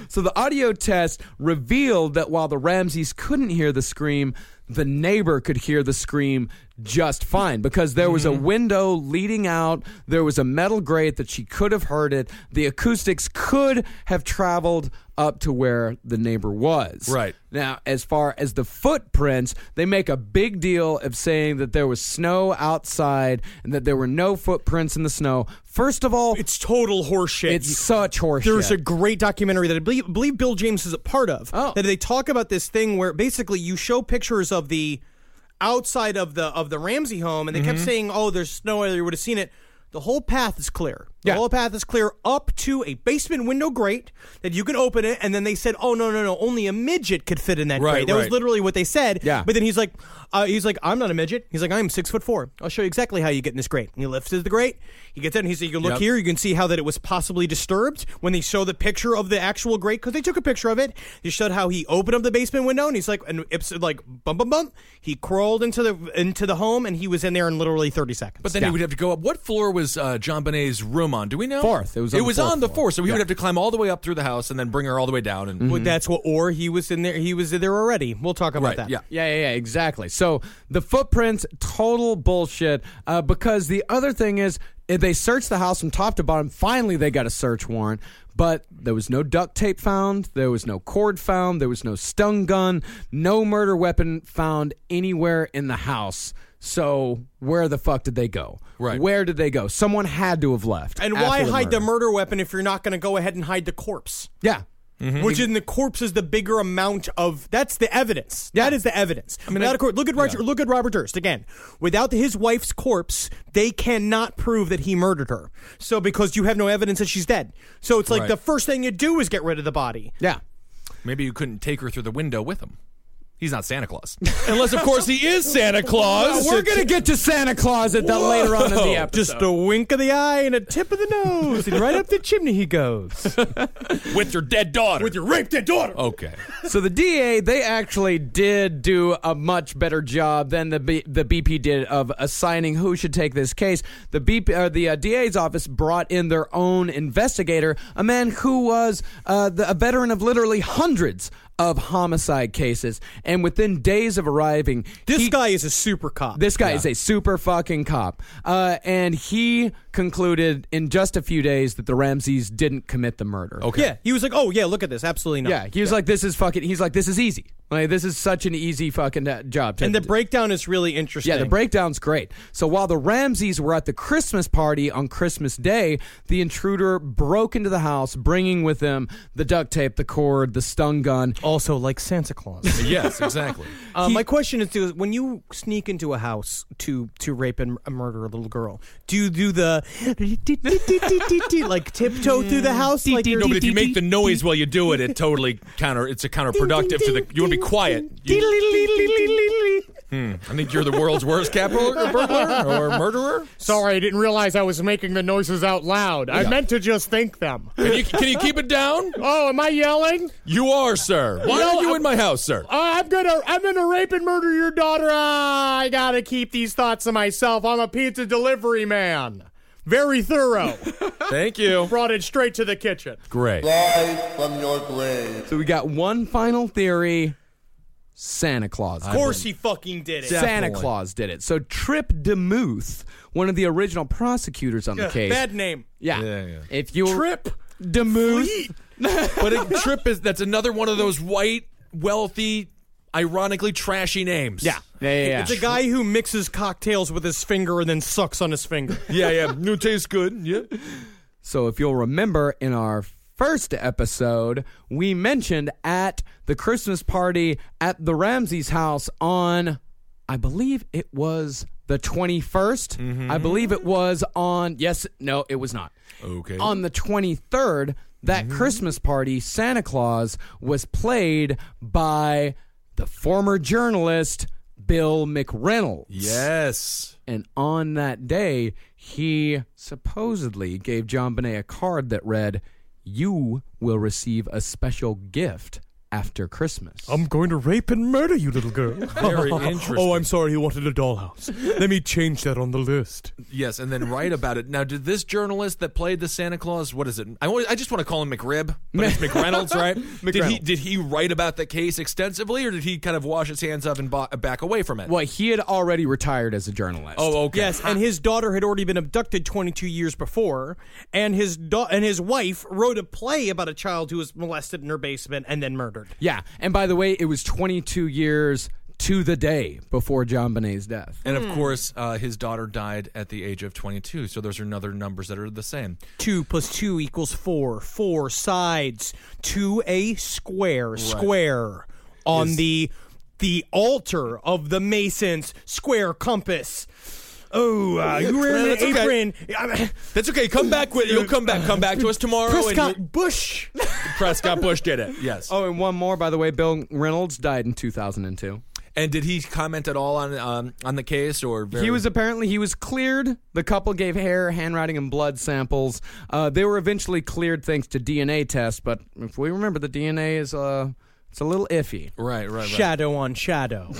So the audio test revealed that while the Ramseys couldn't hear the scream, the neighbor could hear the scream just fine because there was a Mm-hmm. window leading out. There was a metal grate that she could have heard it. The acoustics could have traveled up to where the neighbor was. Right. Now, as far as the footprints, they make a big deal of saying that there was snow outside and that there were no footprints in the snow. First of all, It's total horseshit. it's such horseshit. There's a great documentary that I believe, believe Bill James is a part of. Oh. That they talk about this thing where basically you show pictures of the outside of the of the Ramsey home, and they kept mm-hmm. saying, "Oh, there's snow. You would have seen it." The whole path is clear. The Yeah. whole path is clear up to a basement window grate that you can open it, and then they said, "Oh no, no, no! Only a midget could fit in that Right, grate." That was literally what they said. Yeah. But then he's like, uh, he's like, "I'm not a midget." He's like, "I'm six foot four. I'll show you exactly how you get in this grate." And he lifts the grate. He gets in. He said, "You can look Yep. here. You can see how that it was possibly disturbed when they show the picture of the actual grate because they took a picture of it. They showed how he opened up the basement window and he's like, and it's like bump bump bump. He crawled into the into the home and he was in there in literally thirty seconds. But then he would have to go up. What floor was uh, JonBenét's room on? Do we know? Fourth. It was on it the was fourth on the floor. fourth, so he Yeah. would have to climb all the way up through the house and then bring her all the way down. And Well, that's what. Or he was in there. He was there already. We'll talk about Right, that. yeah. Yeah, yeah, yeah, exactly. So the footprints, total bullshit. Uh, because the other thing is, if they searched the house from top to bottom. Finally, they got a search warrant, but there was no duct tape found. There was no cord found. There was no stun gun. No murder weapon found anywhere in the house. So where the fuck did they go? Right. Where did they go? Someone had to have left. And after why hide murder. the murder weapon if you're not going to go ahead and hide the corpse? Yeah. Mm-hmm. Which in the corpse is the bigger amount of that's the evidence. That is the evidence. I mean, look at Roger, look at Robert Durst again. Without his wife's corpse, they cannot prove that he murdered her. So because you have no evidence that she's dead, so it's like Right. the first thing you do is get rid of the body. Yeah. maybe you couldn't take her through the window with him. He's not Santa Claus, unless of course he is Santa Claus. We're gonna get to Santa Claus at the later on in the episode. Just a wink of the eye and a tip of the nose, and right up the chimney he goes with your dead daughter. with your raped dead daughter. okay. So the DA, they actually did do a much better job than the B, the BP did of assigning who should take this case. The BP, uh, the uh, DA's office brought in their own investigator, a man who was uh, the, a veteran of literally hundreds of homicide cases, and within days of arriving, This he- guy is a super cop. this guy is a super fucking cop. Uh, and he concluded in just a few days that the Ramseys didn't commit the murder. Okay. yeah, he was like, "Oh yeah, look at this, absolutely not." Yeah, he was like, "This is fucking." He's like, "This is easy. Like, this is such an easy fucking uh, job." To, and the breakdown is really interesting. yeah, the breakdown's great. So while the Ramseys were at the Christmas party on Christmas Day, the intruder broke into the house, bringing with him the duct tape, the cord, the stun gun. also like Santa Claus. yes, exactly. Uh, my question is: do, When you sneak into a house to to rape and murder a little girl, do you do the like tiptoe through the house? Like No, but if you make the noise while you do it, it totally counter. It's a counterproductive to the. You want to be quiet. You- Hmm, I think you're the world's worst capital burglar or murderer. Sorry, I didn't realize I was making the noises out loud. I Yeah. meant to just think them. Can you, can you keep it down? Oh, am I yelling? You are, sir. Why No, are you I'm- in my house, sir? Uh, I'm gonna, I'm gonna rape and murder your daughter. Ah, I gotta keep these thoughts to myself. I'm a pizza delivery man. Very thorough. Thank you. Brought it straight to the kitchen. Great. Rise from your grave. So we got one final theory. Santa Claus. Of course he fucking did it. Santa Claus did it. So Trip DeMuth, one of the original prosecutors on the Ugh, case. Bad name. Yeah. Yeah, yeah. If you Trip DeMuth, But a trip is that's another one of those white, wealthy, ironically trashy names. yeah, yeah, yeah, yeah. It's a guy who mixes cocktails with his finger and then sucks on his finger. Yeah, yeah. New tastes good. Yeah. So if you'll remember in our first episode, we mentioned at the Christmas party at the Ramsey's house on I believe it was the 21st. Mm-hmm. I believe it was on yes, no, it was not. Okay. On the 23rd, that mm-hmm. Christmas party, Santa Claus was played by the former journalist Bill McReynolds. Yes. And on that day, he supposedly gave JonBenét a card that read, You will receive a special gift after Christmas. I'm going to rape and murder you, little girl. Very interesting. Oh, I'm sorry. He wanted a dollhouse. Let me change that on the list. Yes, and then write about it. Now, did this journalist that played the Santa Claus, what is it? I, wa- I just want to call him McRib, but it's McReynolds, right? Did he did he write about the case extensively, or did he kind of wash his hands up and ba- back away from it? Well, he had already retired as a journalist. Oh, okay. Yes, and his daughter had already been abducted 22 years before, and his da- and his wife wrote a play about a child who was molested in her basement and then murdered. Yeah. And by the way, it was 22 years to the day before JonBenét's death. And of course, uh, his daughter died at the age of 22. So those are another numbers that are the same. Two plus two equals four. Four sides to a square. Square on Is- the the altar of the Masons square compass. Oh, uh, you were in That's an okay. apron. That's okay. Come back with you'll come back. Come back to us tomorrow. Prescott Bush. Prescott Bush did it. Yes. Oh, and one more, by the way, Bill Reynolds died in 2002. And did he comment at all on um, on the case or very- He was apparently he was cleared. The couple gave hair, handwriting, and blood samples. Uh, they were eventually cleared thanks to DNA tests. But if we remember, the DNA is uh, it's a little iffy. right, right, right. Shadow on shadow.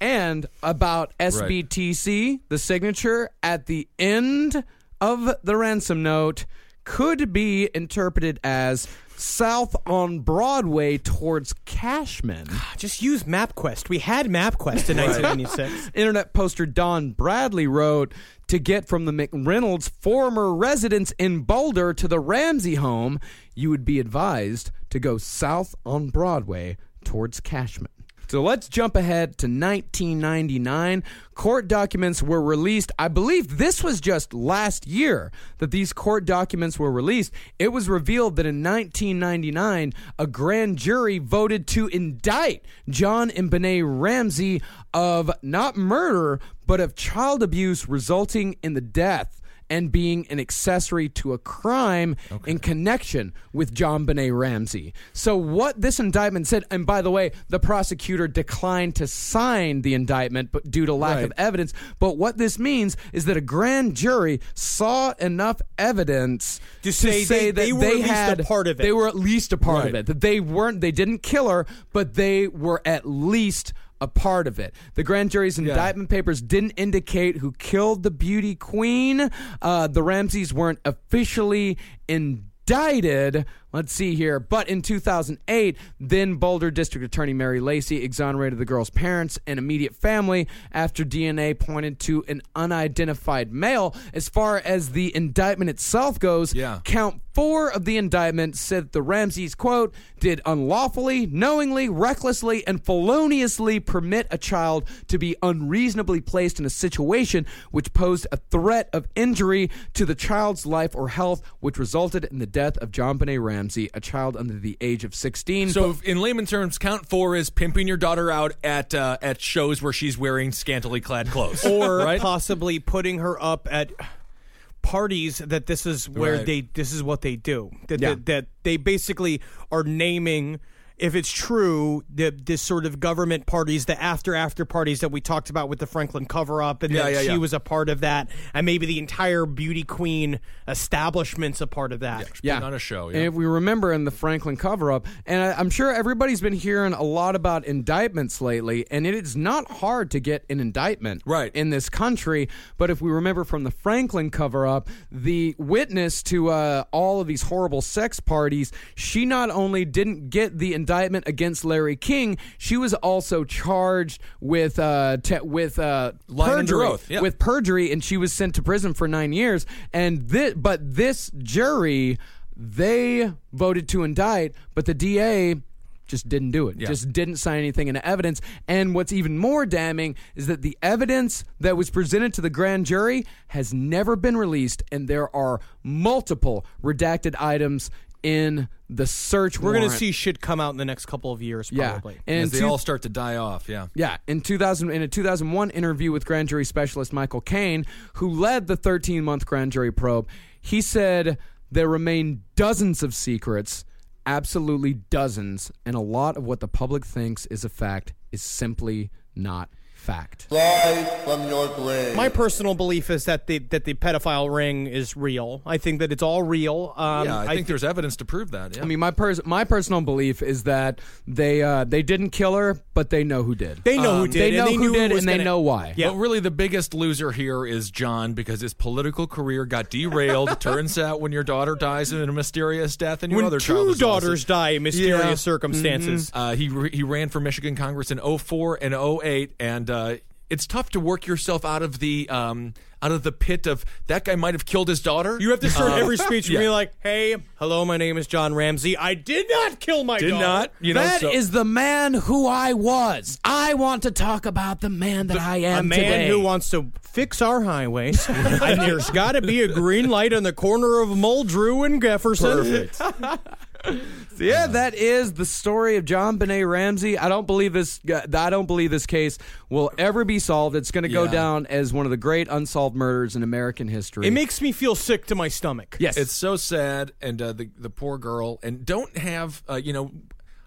And about SBTC, the signature at the end of the ransom note could be interpreted as south on Broadway towards Cashman. Ah, just use MapQuest. We had MapQuest in 1996. Internet poster Don Bradley wrote to get from the McReynolds' former residence in Boulder to the Ramsey home, you would be advised to go south on Broadway towards Cashman. So let's jump ahead to 1999. Court documents were released. I believe this was just last year that these court documents were released. It was revealed that in 1999, a grand jury voted to indict John and Benet Ramsey of not murder, but of child abuse resulting in the death and being an accessory to a crime in connection with JonBenét Ramsey. So, what this indictment said, and by the way, the prosecutor declined to sign the indictment but due to lack of evidence. But what this means is that a grand jury saw enough evidence To say they- that they were at least a had part of it. They were at least a part of it. That they weren't, they didn't kill her, but they were at least a part of it. The grand jury's indictment papers didn't indicate who killed the beauty queen. Uh, the Ramseys weren't officially indicted. Let's see here. But in 2008, then Boulder District Attorney Mary Lacy exonerated the girl's parents and immediate family after DNA pointed to an unidentified male. As far as the indictment itself goes, Yeah. count four of the indictment said that the Ramseys, quote, did unlawfully, knowingly, recklessly, and feloniously permit a child to be unreasonably placed in a situation which posed a threat of injury to the child's life or health, which resulted in the death of JonBenét Ramsey, a child under the age of 16. So, if- in layman terms, count four is pimping your daughter out at uh, at shows where she's wearing scantily clad clothes, or right? possibly putting her up at parties that this is where Right. they this is what they do that, Yeah. that that they basically are naming if it's true, the this sort of government parties, the after after parties that we talked about with the Franklin cover up, and Yeah, that yeah, she yeah. was a part of that, and maybe the entire beauty queen establishment's a part of that. Yeah. on a show. And if we remember in the Franklin cover up, and I, I'm sure everybody's been hearing a lot about indictments lately, and it is not hard to get an indictment Right. in this country. But if we remember from the Franklin cover up, the witness to uh, all of these horrible sex parties, she not only didn't get the indictment against Larry King, she was also charged with uh, te- with uh, perjury, oath, yeah. with perjury, and she was sent to prison for nine years. And this, but this jury, they voted to indict, but the DA just didn't do it. Just didn't sign anything into evidence. And what's even more damning is that the evidence that was presented to the grand jury has never been released, and there are multiple redacted items in the search We're gonna warrant. see shit come out in the next couple of years, Yeah. probably. And As they two- all start to die off. Yeah. yeah, in 2000, in a 2001 interview with grand jury specialist Michael Kane, who led the 13 month grand jury probe, he said there remain dozens of secrets, absolutely dozens, and a lot of what the public thinks is a fact is simply not fact. Rise from your grave. My personal belief is that the that the pedophile ring is real. I think that it's all real. Um, yeah, I think thi- there's evidence to prove that. Yeah. I mean, my pers- my personal belief is that they uh, they didn't kill her, but they know who did. They know who Um, did. They and know they who did, it and they gonna- know why. Yeah. But really, the biggest loser here is John because his political career got derailed. Turns out, when your daughter dies in a mysterious death, and your When other child two also- daughters die in mysterious Yeah. circumstances. Uh, he re- he ran for Michigan Congress in 04 and 08, and uh, it's tough to work yourself out of the um, out of the pit of that guy might have killed his daughter. You have to start Uh, every speech yeah. with me like, "Hey, hello, my name is John Ramsey. I did not kill my Did daughter." not, you know. That is so- the man who I was. I want to talk about the man that I am a man today. who wants to fix our highways, and there's got to be a green light on the corner of Muldrew and Jefferson. So yeah, that is the story of JonBenét Ramsey. I don't believe this. I don't believe this case will ever be solved. It's going to go Yeah. down as one of the great unsolved murders in American history. It makes me feel sick to my stomach. yes, It's so sad, and uh, the the poor girl, and don't have uh, you know.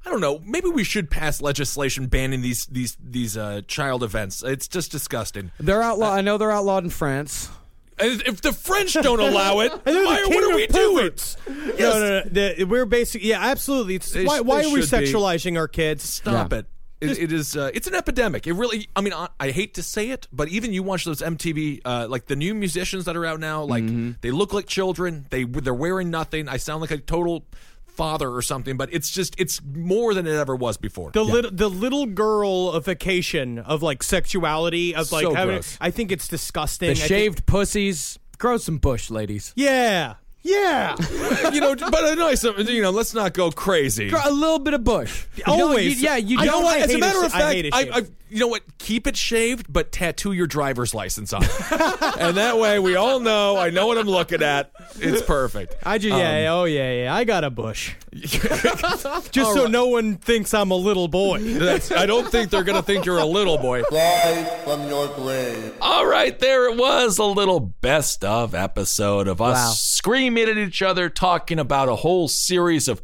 I don't know. Maybe we should pass legislation banning these these these uh, child events. It's just disgusting. they're outlawed. I know they're outlawed in France. And if the French don't allow it, And the why, what are of we doing? perverts. No, no, no. The- we're basically, yeah, absolutely. It's, They why sh- why they are we should be. sexualizing our kids? Stop Yeah. it. It, it is. Uh, it's an epidemic. It really. I mean, I, I hate to say it, but even you watch those MTV, uh, like the new musicians that are out now, like Mm-hmm. they look like children. They they're wearing nothing. I sound like a total father or something, but it's just it's more than it ever was before. The little the little girlification of like sexuality of like So having, gross. I think it's disgusting. The I think- shaved pussies. Grow some bush, ladies. yeah. Yeah. you know, but a nice, you know, let's not go crazy. Grow a little bit of bush. You don't- Always. you- yeah, you I You know don't. what? I As a matter a of sh- I fact, hate a I. I, you know what? Keep it shaved, but tattoo your driver's license on, it. and that way we all know. I know what I'm looking at. It's perfect. I just Um, yeah, oh yeah, yeah. I got a bush. just so no one thinks I'm a little boy. That's, I don't think they're gonna think you're a little boy. Rise from your grave. All right, there it was, a little best of episode of us Wow. screaming at each other, talking about a whole series of,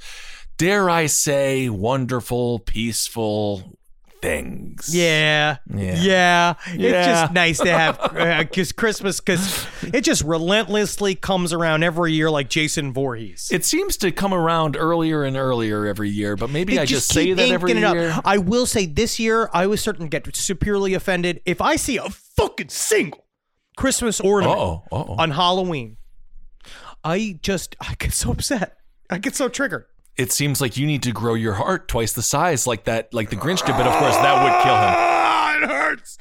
dare I say, wonderful, peaceful things. Yeah, Yeah. yeah. It's just nice to have uh, because Christmas because it just relentlessly comes around every year like Jason Voorhees. It seems to come around earlier and earlier every year, but maybe They I just, say that every year. I will say this year I was certain to get severely offended if I see a fucking single Christmas ornament Uh-oh, uh-oh. on Halloween. I just I get so upset. I get so triggered. It seems like you need to grow your heart twice the size, like that, like the Grinch did. But of course, that would kill him. Ah, it hurts.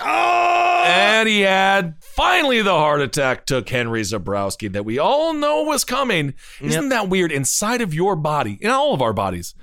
Oh! And he had finally the heart attack took Henry Zebrowski that we all know was coming. Isn't that weird? Inside of your body, in all of our bodies,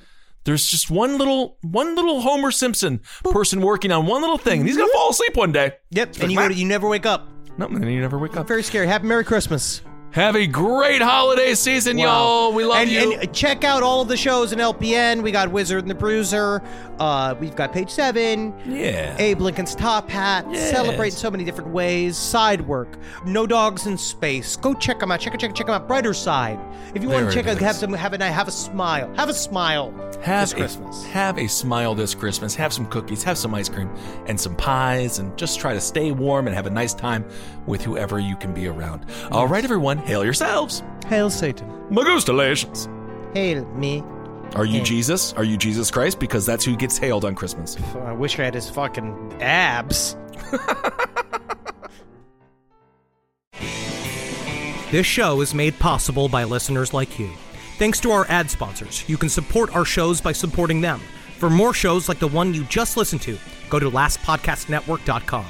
there's just one little one little Homer Simpson person working on one little thing, and he's gonna fall asleep one day. Yep, and you, you never wake up. No, and you never wake up. Very scary. Happy Merry Christmas. Have a great holiday season, y'all. We love and, you. And check out all of the shows in LPN. We got Wizard and the Bruiser. Uh, we've got Page Seven. Yeah. Abe Lincoln's Top Hat. Yes. Celebrate in so many different ways. Side work. No Dogs in Space. Go check them out. Check it. Check it. Check them out. Brighter Side. If you want to check out, have some, have a night, have a smile. Have a smile. have this a, Christmas. Have a smile this Christmas. Have some cookies, have some ice cream, and some pies, and just try to stay warm and have a nice time with whoever you can be around. All right, everyone, hail yourselves. Hail Satan. Magustalations. Hail me. Are you. Jesus? Are you Jesus Christ? Because that's who gets hailed on Christmas. Oh, I wish I had his fucking abs. This show is made possible by listeners like you. Thanks to our ad sponsors, you can support our shows by supporting them. For more shows like the one you just listened to, go to lastpodcastnetwork.com.